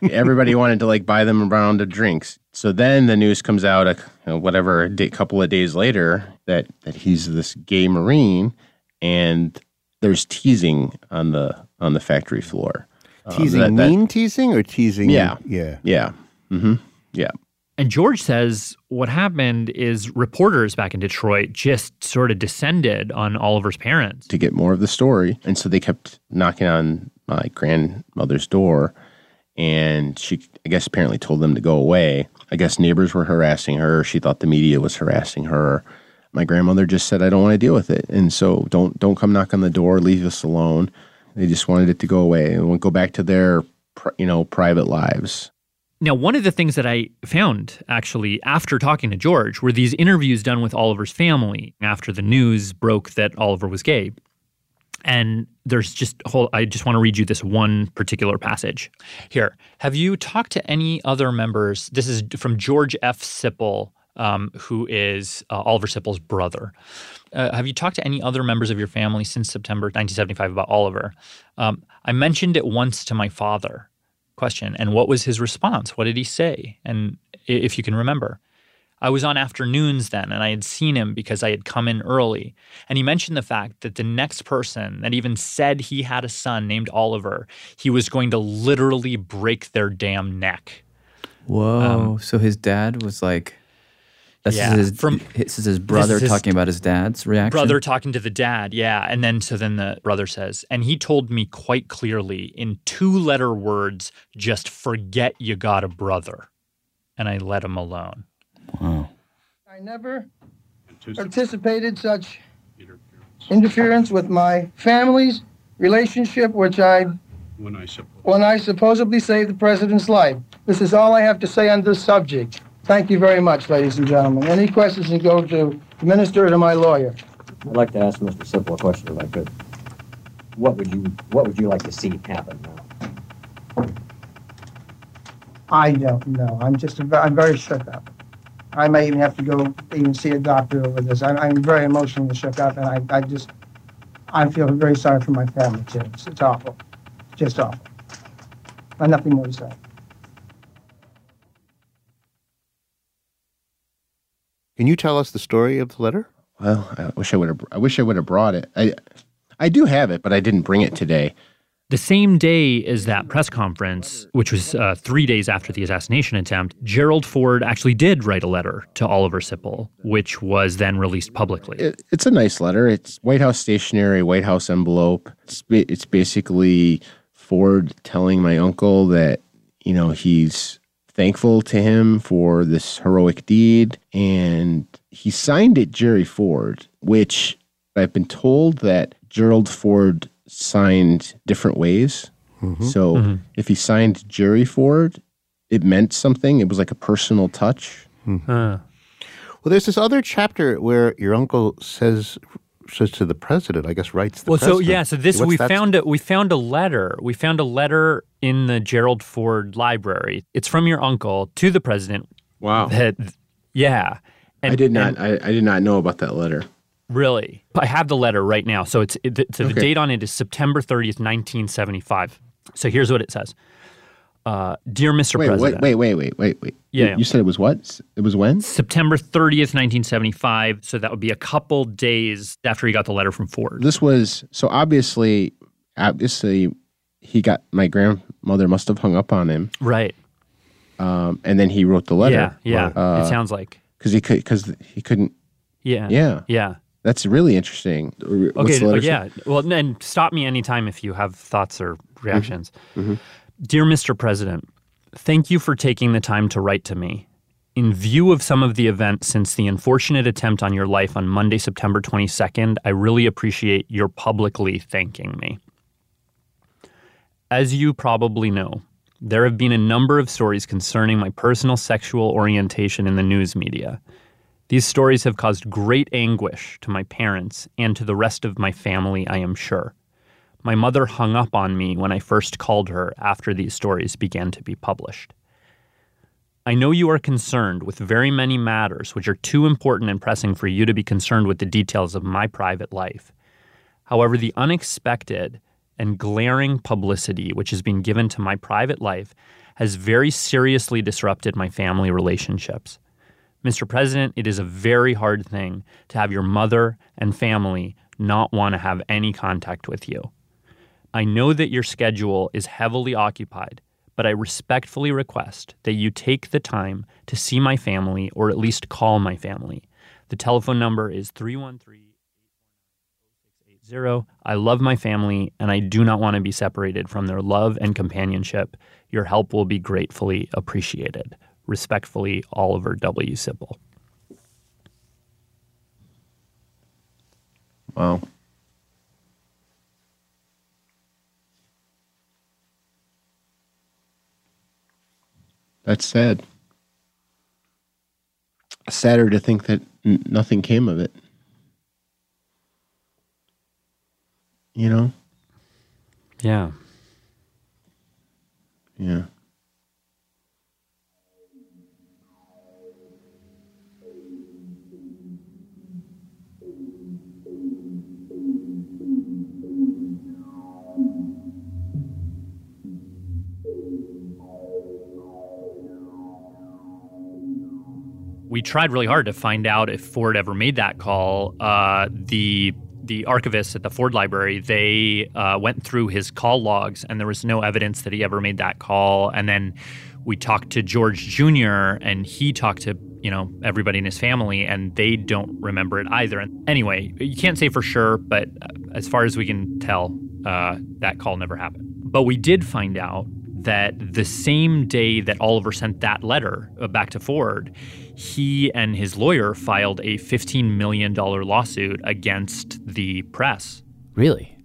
everybody wanted to like buy them a round of drinks. So then the news comes out, a, you know, whatever, a day, couple of days later, that that he's this gay marine, and there's teasing on the on the factory floor. Um, Teasing, that- that- mean teasing, or teasing? Yeah. yeah, yeah, mm-hmm. yeah. And George says what happened is reporters back in Detroit just sort of descended on Oliver's parents. to get more of the story. And so they kept knocking on my grandmother's door. And she, I guess, apparently told them to go away. I guess neighbors were harassing her. She thought the media was harassing her. My grandmother just said, "I don't want to deal with it," and so don't don't come knock on the door. Leave us alone. They just wanted it to go away and go back to their, you know, private lives. Now, one of the things that I found actually after talking to George were these interviews done with Oliver's family after the news broke that Oliver was gay. And there's just whole, I just want to read you this one particular passage. Here, have you talked to any other members? This is from George F. Sipple, um, who is uh, Oliver Sipple's brother. Uh, have you talked to any other members of your family since September 1975 about Oliver? Um, I mentioned it once to my father. Question. And what was his response? What did he say? And if you can remember. I was on afternoons then, and I had seen him because I had come in early. And he mentioned the fact that the next person that even said he had a son named Oliver, he was going to literally break their damn neck. Whoa. so his dad was like, this Um, Yeah, is his, from- this is his brother is his talking about his dad's reaction. Brother talking to the dad, yeah. And then so then the brother says, and he told me quite clearly in two letter words, just forget you got a brother. And I let him alone. I never anticipated such interference with my family's relationship, which I, When I suppose. when I supposedly saved the president's life. This is all I have to say on this subject. Thank you very much, ladies and gentlemen. Any questions can go to the minister or to my lawyer. I'd like to ask Mr. Sipple a question if I could. What would you What would you like to see happen now? I don't know. I'm just, I'm very shook up. I may even have to go even see a doctor over this. I'm, I'm very emotionally shook up, and I, I just, I feel very sorry for my family too. It's, it's awful, just awful. I have nothing more to say. Can you tell us the story of the letter? Well, I wish I would have. I wish I would have brought it. I, I do have it, but I didn't bring it today. The same day as that press conference, which was uh, three days after the assassination attempt, Gerald Ford actually did write a letter to Oliver Sipple, which was then released publicly. It, it's a nice letter. It's White House stationery, White House envelope. It's, it's basically Ford telling my uncle that, you know, he's thankful to him for this heroic deed. And he signed it Jerry Ford, which I've been told that Gerald Ford signed different ways. So Mhm. if he signed Jerry Ford, it meant something. It was like a personal touch. Well, there's this other chapter where your uncle says says to the president, I guess writes the well, president. so yeah, so this What's we that- found a we found a letter. We found a letter in the Gerald Ford Library. It's from your uncle to the president. Wow. That yeah. I did not. I, I did not know about that letter. Really? I have the letter right now. So it's it, so the Okay. date on it is September 30th, 1975. So here's what it says. Uh, Dear Mr. Wait, President. wait, wait, wait, wait, wait. Yeah, You, yeah. you said it was what? It was when? September 30th, 1975. So that would be a couple days after he got the letter from Ford. This was so obviously, obviously, he got my grandmother must have hung up on him, Right. um, and then he wrote the letter. Yeah, yeah. It sounds like. because he could because he couldn't. Yeah. Yeah, Yeah. That's really interesting. What's Okay. the oh, yeah. Well, and stop me anytime if you have thoughts or reactions. Mhm. Dear Mr. President, thank you for taking the time to write to me. In view of some of the events since the unfortunate attempt on your life on Monday, September 22nd, I really appreciate your publicly thanking me. As you probably know, there have been a number of stories concerning my personal sexual orientation in the news media. These stories have caused great anguish to my parents and to the rest of my family, I am sure. My mother hung up on me when I first called her after these stories began to be published. I know you are concerned with very many matters which are too important and pressing for you to be concerned with the details of my private life. However, the unexpected and glaring publicity which has been given to my private life has very seriously disrupted my family relationships. Mr. President, it is a very hard thing to have your mother and family not want to have any contact with you. I know that your schedule is heavily occupied, but I respectfully request that you take the time to see my family or at least call my family. The telephone number is 313 849 I love my family and I do not want to be separated from their love and companionship. Your help will be gratefully appreciated. Respectfully, Oliver W. Sipple. Wow. That's sad. Sadder to think that n- nothing came of it. You know? Yeah. Yeah. We tried really hard to find out if Ford ever made that call. Uh, the the archivists at the Ford Library they uh, went through his call logs, and there was no evidence that he ever made that call. And then we talked to George Jr. and he talked to you know everybody in his family, and they don't remember it either. And anyway, you can't say for sure, but as far as we can tell, uh, that call never happened. But we did find out that the same day that Oliver sent that letter uh, back to Ford, he and his lawyer filed a $15 million lawsuit against the press. Really?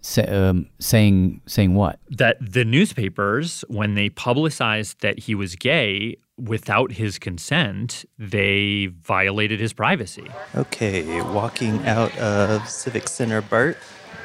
Sa- um, saying saying what? That the newspapers, when they publicized that he was gay without his consent, they violated his privacy. Okay, walking out of Civic Center BART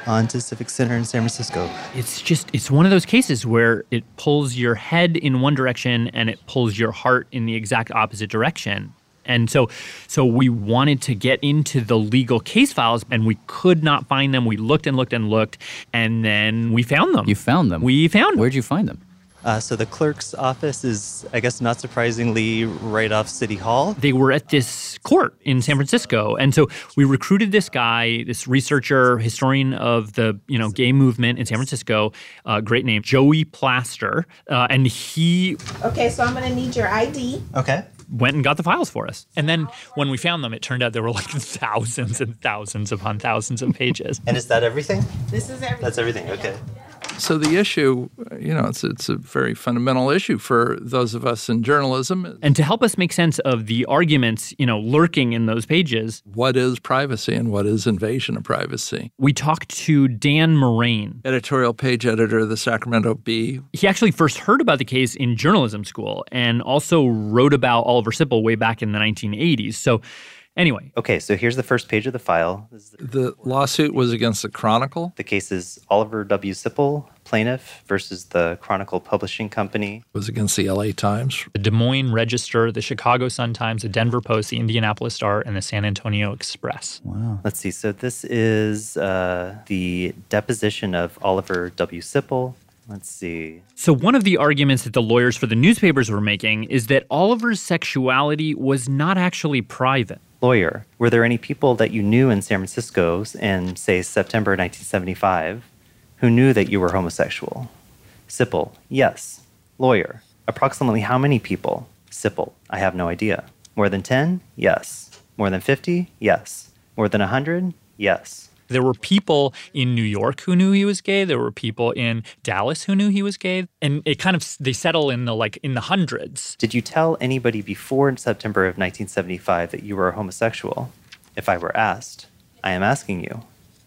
onto Civic Center in San Francisco. It's just, it's one of those cases where it pulls your head in one direction and it pulls your heart in the exact opposite direction. And so, so we wanted to get into the legal case files, and we could not find them. We looked and looked and looked, and then we found them. You found them. We found them. Where'd you find them? Uh, so the clerk's office is, I guess, not surprisingly, right off City Hall. They were at this court in San Francisco, and so we recruited this guy, this researcher, historian of the you know gay movement in San Francisco, uh, great name, Joey Plaster, uh, and he Okay, so I'm gonna need your ID. Okay. went and got the files for us. And then when we found them, it turned out there were like thousands and thousands upon thousands of pages. And is that everything? This is everything. That's everything. Okay. So the issue, uh, you know, it's it's a very fundamental issue for those of us in journalism. And to help us make sense of the arguments, you know, lurking in those pages, What is privacy and what is invasion of privacy? we talked to Dan Morain. Editorial page editor of the Sacramento Bee. He actually first heard about the case in journalism school and also wrote about Oliver Sipple way back in the 1980s. So, anyway, Okay, so here's the first page of the file. This is the, The lawsuit was against the Chronicle. the case is Oliver W. Sipple, plaintiff, versus the Chronicle Publishing Company. It was against the LA Times. the Des Moines Register, the Chicago Sun Times, the Denver Post, the Indianapolis Star, and the San Antonio Express. Wow. Let's see. So this is uh, the deposition of Oliver W. Sipple. Let's see. So, one of the arguments that the lawyers for the newspapers were making is that Oliver's sexuality was not actually private. Lawyer, were there any people that you knew in San Francisco in, say, September 1975 who knew that you were homosexual? Sipple, yes. Lawyer, approximately how many people? Sipple, I have no idea. More than 10? Yes. More than 50? Yes. More than 100? Yes. There were people in New York who knew he was gay. There were people in Dallas who knew he was gay, and it kind of they settle in the like in the hundreds. Did you tell anybody before in September of 1975 that you were a homosexual? If I were asked, I am asking you.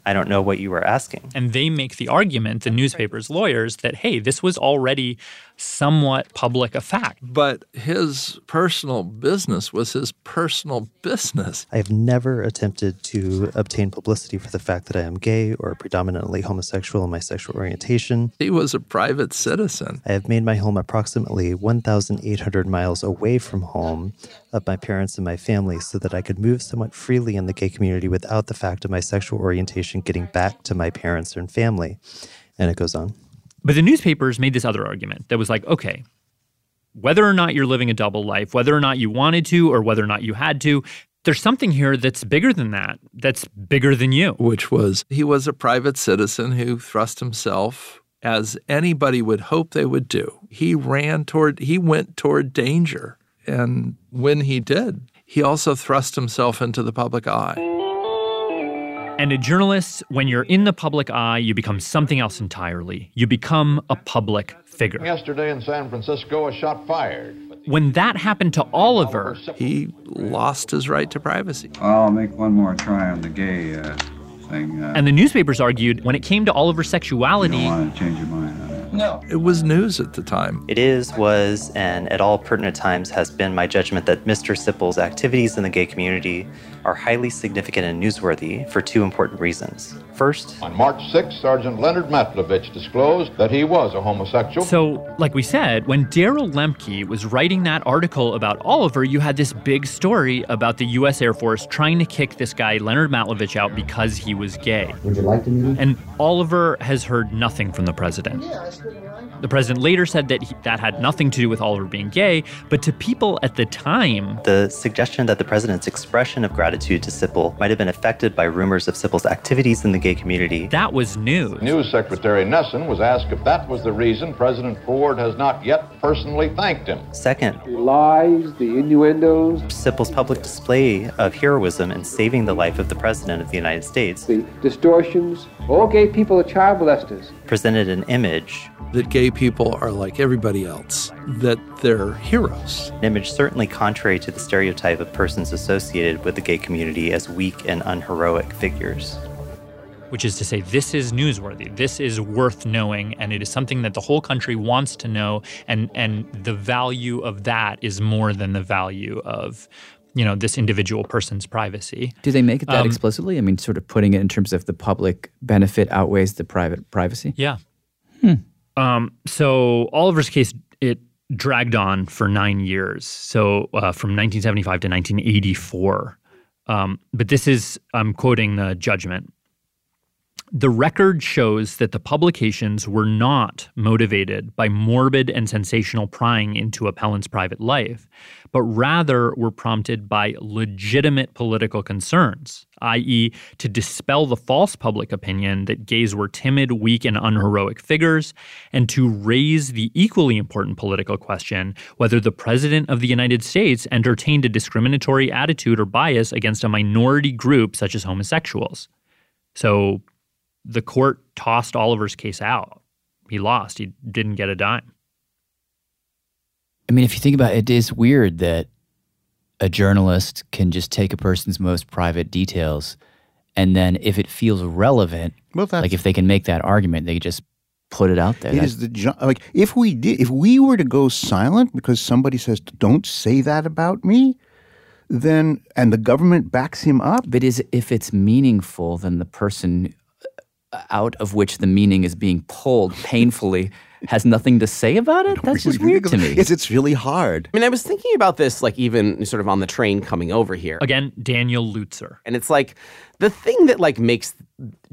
I don't know what you were asking. And they make the argument, the newspaper's lawyers, that hey, this was already somewhat public a fact. But his personal business was his personal business. I have never attempted to obtain publicity for the fact that I am gay or predominantly homosexual in my sexual orientation. He was a private citizen. I have made my home approximately 1,800 miles away from home of my parents and my family so that I could move somewhat freely in the gay community without the fact of my sexual orientation getting back to my parents and family. And it goes on. But the newspapers made this other argument that was like, okay, whether or not you're living a double life, whether or not you wanted to or whether or not you had to, there's something here that's bigger than that, that's bigger than you. Which was he was a private citizen who thrust himself as anybody would hope they would do. He ran toward, he went toward danger. And when he did, he also thrust himself into the public eye. And a journalist, when you're in the public eye, you become something else entirely. You become a public figure. Yesterday in San Francisco, a shot fired. When that happened to Oliver, he lost his right to privacy. I'll make one more try on the gay uh, thing. Uh, and the newspapers argued when it came to Oliver's sexuality, you don't want to change your mind on it. No. It was news at the time. It is, was, and at all pertinent times has been my judgment that Mr. Sipple's activities in the gay community are highly significant and newsworthy for two important reasons. First, On March 6th, Sergeant Leonard Matlovich disclosed that he was a homosexual. So, like we said, when Daryl Lembke was writing that article about Oliver, you had this big story about the U.S. Air Force trying to kick this guy, Leonard Matlovich, out because he was gay. Would you like to meet him? And Oliver has heard nothing from the president. The president later said that he, that had nothing to do with Oliver being gay, but to people at the time, the suggestion that the president's expression of gratitude to Sipple might have been affected by rumors of Sipple's activities in the gay community. That was news. News Secretary Nessen was asked if that was the reason President Ford has not yet personally thanked him. Second, The lies, the innuendos, Sipple's public display of heroism in saving the life of the president of the United States the distortions. All gay people are child molesters. presented an image, That gay people are like everybody else, that they're heroes. an image certainly contrary to the stereotype of persons associated with the gay community as weak and unheroic figures. Which is to say, this is newsworthy, this is worth knowing, and it is something that the whole country wants to know, and and the value of that is more than the value of, you know, this individual person's privacy. Do they make it that Um, explicitly? I mean, sort of putting it in terms of the public benefit outweighs the private privacy? Yeah. Um, so Oliver's case it dragged on for nine years. So uh, from 1975 to 1984. Um, but this is I'm quoting the judgment. The record shows that the publications were not motivated by morbid and sensational prying into appellant's private life, but rather were prompted by legitimate political concerns, i.e., to dispel the false public opinion that gays were timid, weak, and unheroic figures, and to raise the equally important political question whether the President of the United States entertained a discriminatory attitude or bias against a minority group such as homosexuals. So the court tossed Oliver's case out. He lost. He didn't get a dime. I mean, if you think about it, it is weird that a journalist can just take a person's most private details and then if it feels relevant, well, like if they can make that argument, they just put it out there. It is the like if we did if we were to go silent because somebody says don't say that about me, then and the government backs him up. But is if it's meaningful, then the person out of which the meaning is being pulled painfully has nothing to say about it. That's just weird to me. It's it's really hard. I mean, I was thinking about this, like even sort of on the train coming over here. Again, Daniel Lutzer. And it's like the thing that like makes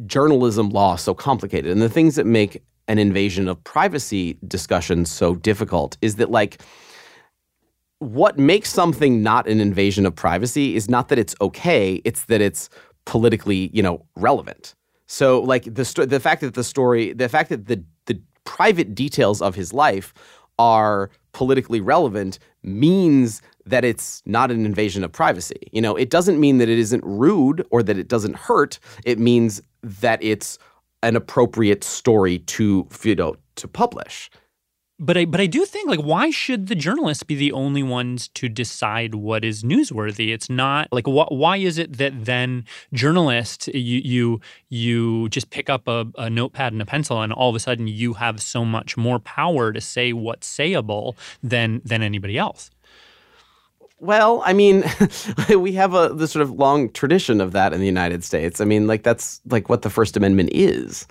journalism law so complicated, and the things that make an invasion of privacy discussion so difficult is that like what makes something not an invasion of privacy is not that it's okay, it's that it's politically, you know, relevant. So like the sto- the fact that the story, the fact that the the private details of his life are politically relevant means that it's not an invasion of privacy. You know, it doesn't mean that it isn't rude or that it doesn't hurt. It means that it's an appropriate story to you know to publish. But I but I do think like why should the journalists be the only ones to decide what is newsworthy? It's not like wh- why is it that then journalists you you you just pick up a, a notepad and a pencil and all of a sudden you have so much more power to say what's sayable than than anybody else. Well, I mean, we have a the sort of long tradition of that in the United States. I mean, like that's like what the First Amendment is.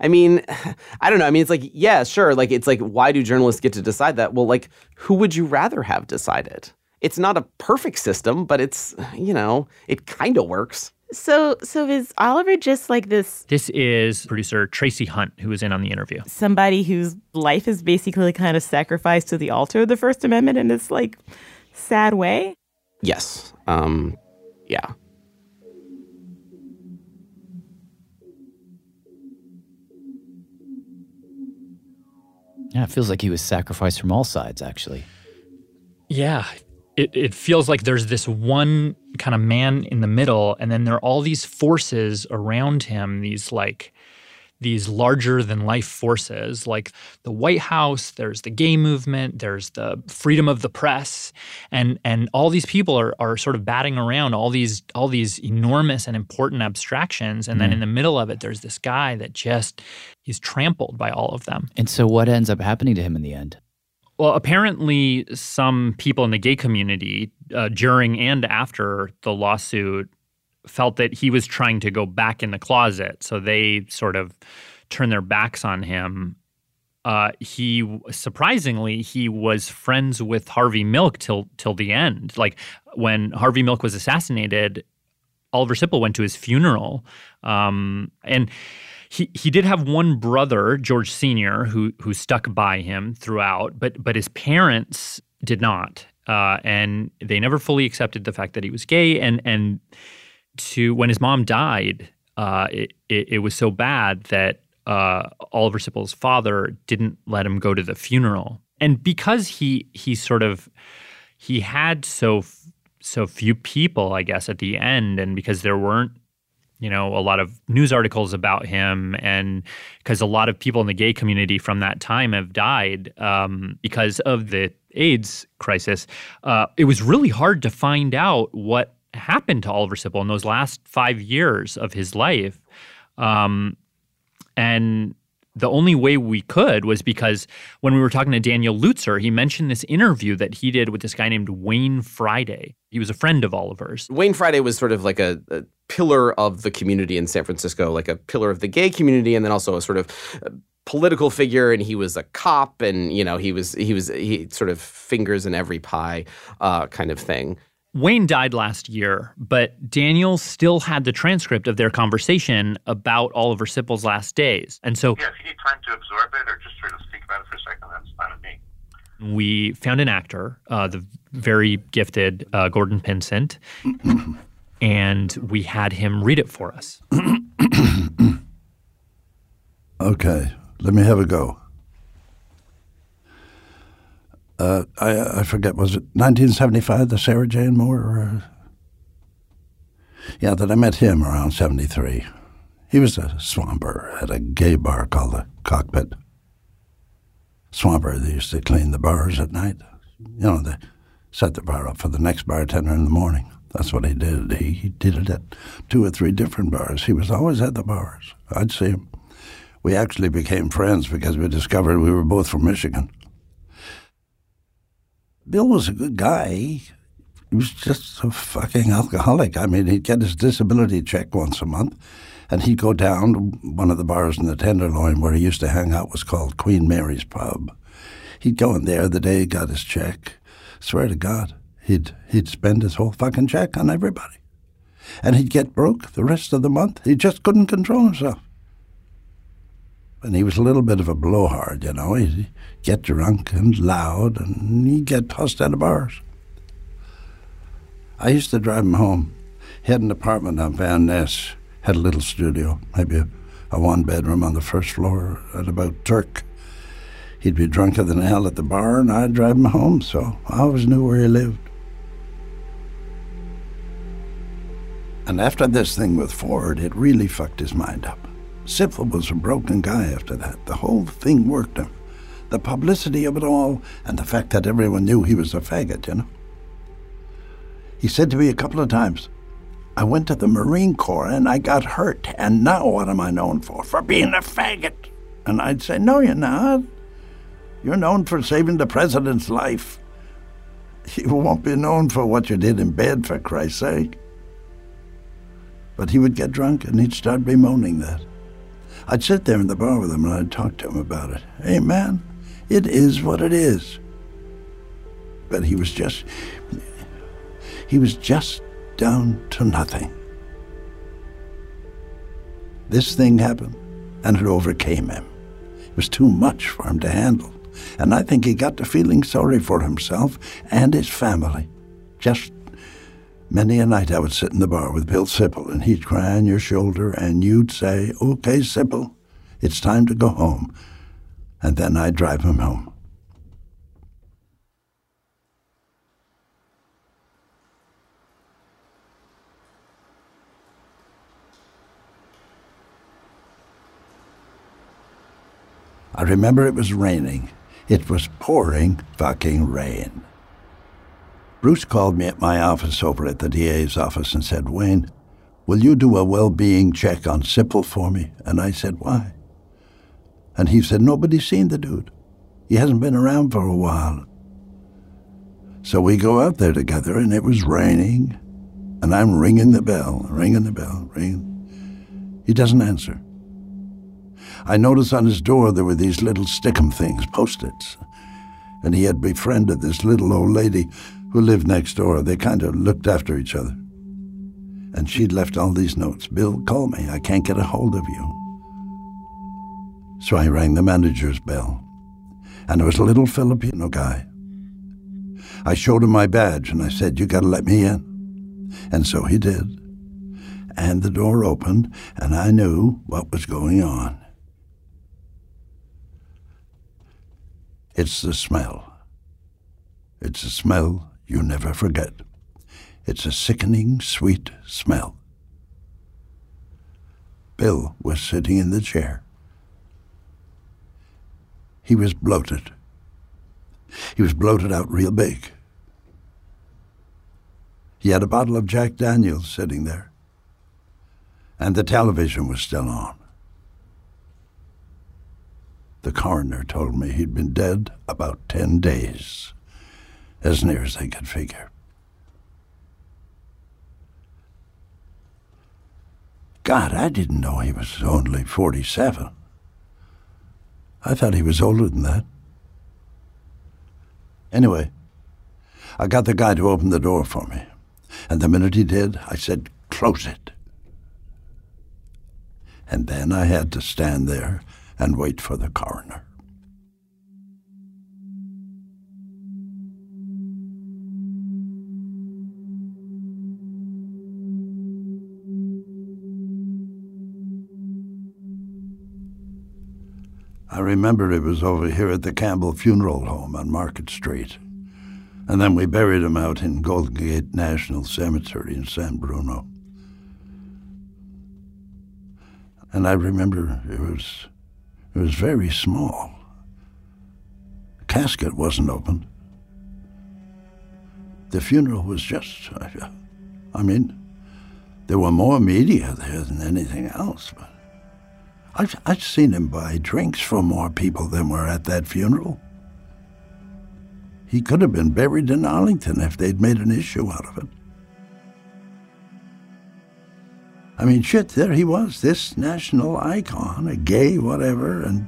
I mean, I don't know. I mean, it's like, yeah, sure. Like, it's like, why do journalists get to decide that? Well, like, who would you rather have decided? It's not a perfect system, but it's, you know, it kind of works. So, so is Oliver just like this This is producer Tracie Hunte who was in on the interview. somebody whose life is basically kind of sacrificed to the altar of the First Amendment in this like sad way? Yes. Um, yeah. Yeah, it feels like he was sacrificed from all sides, actually. Yeah. It, it feels like there's this one kind of man in the middle, and then there are all these forces around him, these like these larger than life forces like the White House, there's the gay movement, there's the freedom of the press, and and all these people are are sort of batting around all these all these enormous and important abstractions. And then Mhm. in the middle of it, there's this guy that just he's trampled by all of them. And so, what ends up happening to him in the end? Well, apparently, some people in the gay community uh, during and after the lawsuit felt that he was trying to go back in the closet. So they sort of turned their backs on him. Uh, he surprisingly he was friends with Harvey Milk till till the end. Like when Harvey Milk was assassinated, Oliver Sipple went to his funeral, um, and he he did have one brother, George Senior, who who stuck by him throughout, but but his parents did not, uh, and they never fully accepted the fact that he was gay. And and to when his mom died, uh, it, it it was so bad that uh, Oliver Sipple's father didn't let him go to the funeral, and because he he sort of he had so so few people, I guess, at the end, and because there weren't you know, a lot of news articles about him, and because a lot of people in the gay community from that time have died um, because of the AIDS crisis, uh, it was really hard to find out what happened to Oliver Sipple in those last five years of his life. Um, and the only way we could was because when we were talking to Daniel Lutzer, he mentioned this interview that he did with this guy named Wayne Friday. He was a friend of Oliver's. Wayne Friday was sort of like a, a pillar of the community in San Francisco, like a pillar of the gay community, and then also a sort of uh, political figure. And he was a cop, and you know he was he was he sort of fingers in every pie uh, kind of thing. Wayne died last year, but Daniel still had the transcript of their conversation about Oliver Sipple's last days. And so Yeah, if you need time to absorb it or just sort of think about it for a second, that's fine with me. we found an actor, uh, the very gifted uh, Gordon Pinsent, and we had him read it for us. Okay, let me have a go. Uh, I, I forget, was it 1975, the Sarah Jane Moore? Or, yeah, that I met him around 73. He was a swamper at a gay bar called the Cockpit. Swamper, they used to clean the bars at night. You know, they set the bar up for the next bartender in the morning. That's what he did. He, he did it at two or three different bars. He was always at the bars. I'd see him. We actually became friends because we discovered we were both from Michigan. Bill was a good guy. He was just a fucking alcoholic. I mean, he'd get his disability check once a month, and he'd go down to one of the bars in the Tenderloin where he used to hang out was called Queen Mary's Pub. He'd go in there the day he got his check. Swear to God, he'd he'd spend his whole fucking check on everybody, and he'd get broke the rest of the month. He just couldn't control himself. And he was a little bit of a blowhard, you know. He'd get drunk and loud, and he'd get tossed out of bars. I used to drive him home. He had an apartment on Van Ness, had a little studio, maybe a, a one bedroom on the first floor at about Turk. He'd be drunker than hell at the bar, and I'd drive him home, so I always knew where he lived. And after this thing with Ford, it really fucked his mind up. Sipple was a broken guy after that. The whole thing worked him. The publicity of it all, and the fact that everyone knew he was a faggot, you know. He said to me a couple of times, I went to the Marine Corps and I got hurt, and now what am I known for? For being a faggot. And I'd say, No, you're not. You're known for saving the president's life. You won't be known for what you did in bed, for Christ's sake. But he would get drunk and he'd start bemoaning that. I'd sit there in the bar with him and I'd talk to him about it. Hey, man, it is what it is. But he was just, he was just down to nothing. This thing happened and it overcame him. It was too much for him to handle. And I think he got to feeling sorry for himself and his family. Just Many a night I would sit in the bar with Bill Sipple, and he'd cry on your shoulder, and you'd say, Okay, Sipple, it's time to go home. And then I'd drive him home. I remember it was raining. It was pouring fucking rain. Bruce called me at my office over at the DA's office and said, Wayne, will you do a well being check on Sipple for me? And I said, Why? And he said, Nobody's seen the dude. He hasn't been around for a while. So we go out there together, and it was raining, and I'm ringing the bell, ringing the bell, ringing. He doesn't answer. I noticed on his door there were these little stickum things, post-its, and he had befriended this little old lady who lived next door. They kind of looked after each other. And she'd left all these notes. Bill, call me. I can't get a hold of you. So I rang the manager's bell. And it was a little Filipino guy. I showed him my badge and I said, You gotta let me in. And so he did. And the door opened, and I knew what was going on. It's the smell. It's the smell you never forget. It's a sickening, sweet smell. Bill was sitting in the chair. He was bloated. He was bloated out real big. He had a bottle of Jack Daniels sitting there. And the television was still on. The coroner told me he'd been dead about 10 days, as near as they could figure. God, I didn't know he was only 47. I thought he was older than that. Anyway, I got the guy to open the door for me. And the minute he did, I said, Close it. And then I had to stand there and wait for the coroner. I remember it was over here at the Campbell Funeral Home on Market Street. And then we buried him out in Golden Gate National Cemetery in San Bruno. And I remember it was it was very small. The casket wasn't open. The funeral was just I mean, there were more media there than anything else, but I've, I've seen him buy drinks for more people than were at that funeral. He could have been buried in Arlington if they'd made an issue out of it. I mean, shit, there he was, this national icon, a gay whatever, and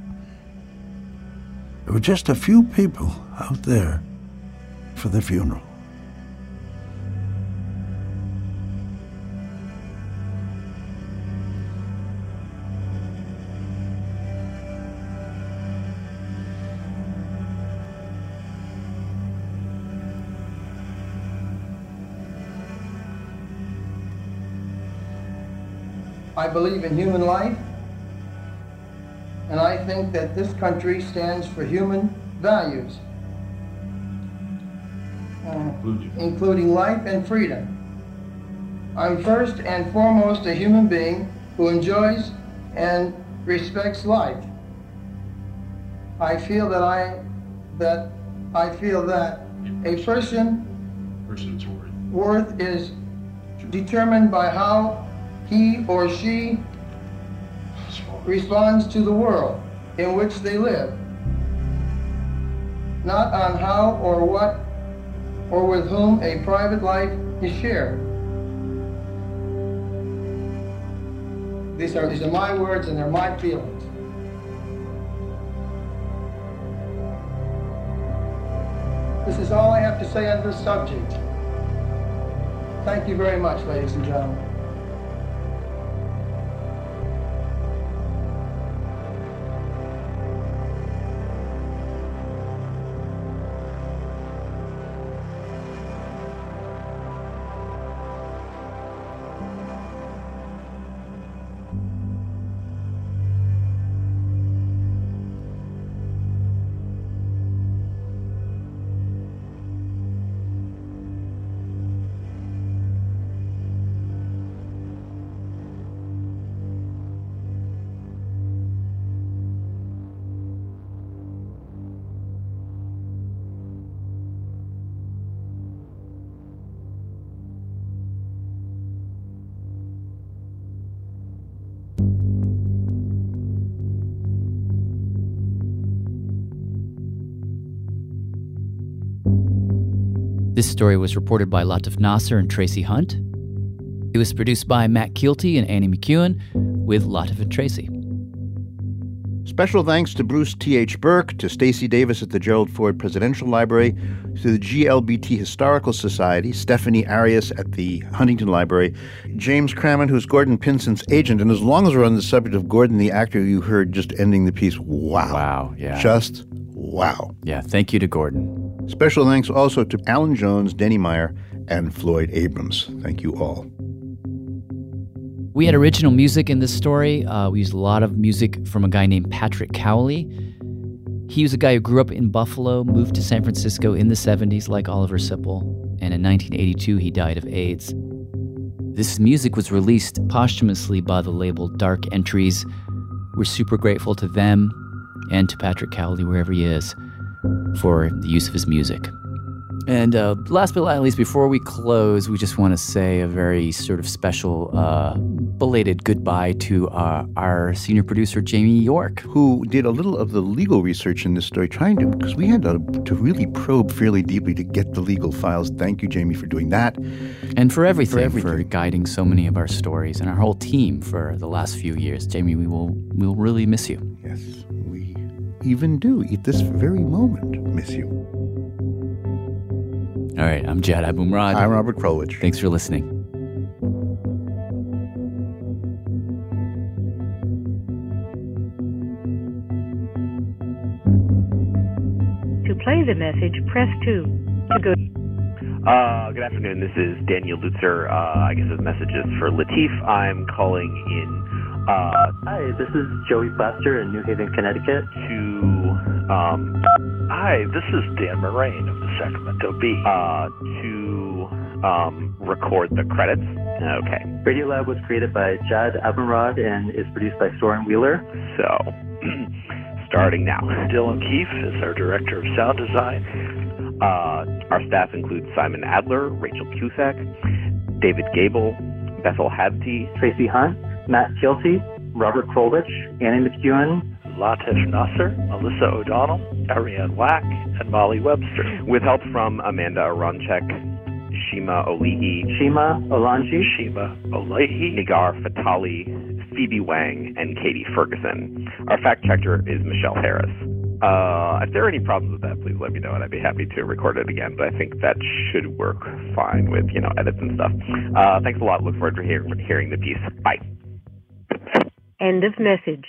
there were just a few people out there for the funeral. I believe in human life, and I think that this country stands for human values, uh, including life and freedom. I'm first and foremost a human being who enjoys and respects life. I feel that I that I feel that a person Person's worth. worth is determined by how he or she responds to the world in which they live, not on how or what or with whom a private life is shared. These are, these are my words and they're my feelings. This is all I have to say on this subject. Thank you very much, ladies and gentlemen. Story was reported by Latif Nasser and Tracie Hunte. It was produced by Matt Kielty and Annie McEwen with Latif and Tracie. Special thanks to Bruce T.H. Burke, to Stacy Davis at the Gerald Ford Presidential Library, to the GLBT Historical Society, Stephanie Arias at the Huntington Library, James Crammond, who's Gordon Pinsent's agent. And as long as we're on the subject of Gordon, the actor you heard just ending the piece, wow. Wow, yeah. Just wow. Yeah, thank you to Gordon. Special thanks also to Alan Jones, Denny Meyer, and Floyd Abrams. Thank you all. We had original music in this story. Uh, we used a lot of music from a guy named Patrick Cowley. He was a guy who grew up in Buffalo, moved to San Francisco in the 70s, like Oliver Sipple, and in 1982 he died of AIDS. This music was released posthumously by the label Dark Entries. We're super grateful to them and to Patrick Cowley, wherever he is, for the use of his music. And uh, last but not least, before we close, we just want to say a very sort of special, uh, belated goodbye to uh, our senior producer, Jamie York. Who did a little of the legal research in this story, trying to, because we had to, to really probe fairly deeply to get the legal files. Thank you, Jamie, for doing that. And for everything, for, everything. for guiding so many of our stories and our whole team for the last few years. Jamie, we will, we will really miss you. Yes, we even do, at this very moment, miss you. All right, I'm Jad Abumrad. I'm Robert Krulwich. Thanks for listening. To play the message, press 2. To go Uh, good afternoon. This is Daniel Lutzer. Uh, I guess this message is for Latif. I'm calling in. Uh, Hi, this is Joey Plaster in New Haven, Connecticut. To um, Hi, this is Dan Morain of the Sacramento Bee. Uh, to um, record the credits. Okay. Radiolab was created by Jad Abumrad and is produced by Soren Wheeler. So, starting now. Dylan Keefe is our director of sound design. Uh, our staff includes Simon Adler, Rachel Cusick, David Gebel, Bethel Habte, Tracie Hunte, Matt Kielty, Robert Krulwich, Annie McEwen, Latif Nasser, Melissa O'Donnell, Arianne Wack, and Molly Webster. with help from Amanda Aronczyk, Shima Olihi, Shima Olanji, Shima Olehi, Nigar Fatali, Phoebe Wang, and Katie Ferguson. Our fact checker is Michelle Harris. Uh, if there are any problems with that, please let me know, and I'd be happy to record it again. But I think that should work fine with you know edits and stuff. Uh, thanks a lot. Look forward to hear, hearing the piece. Bye. End of message.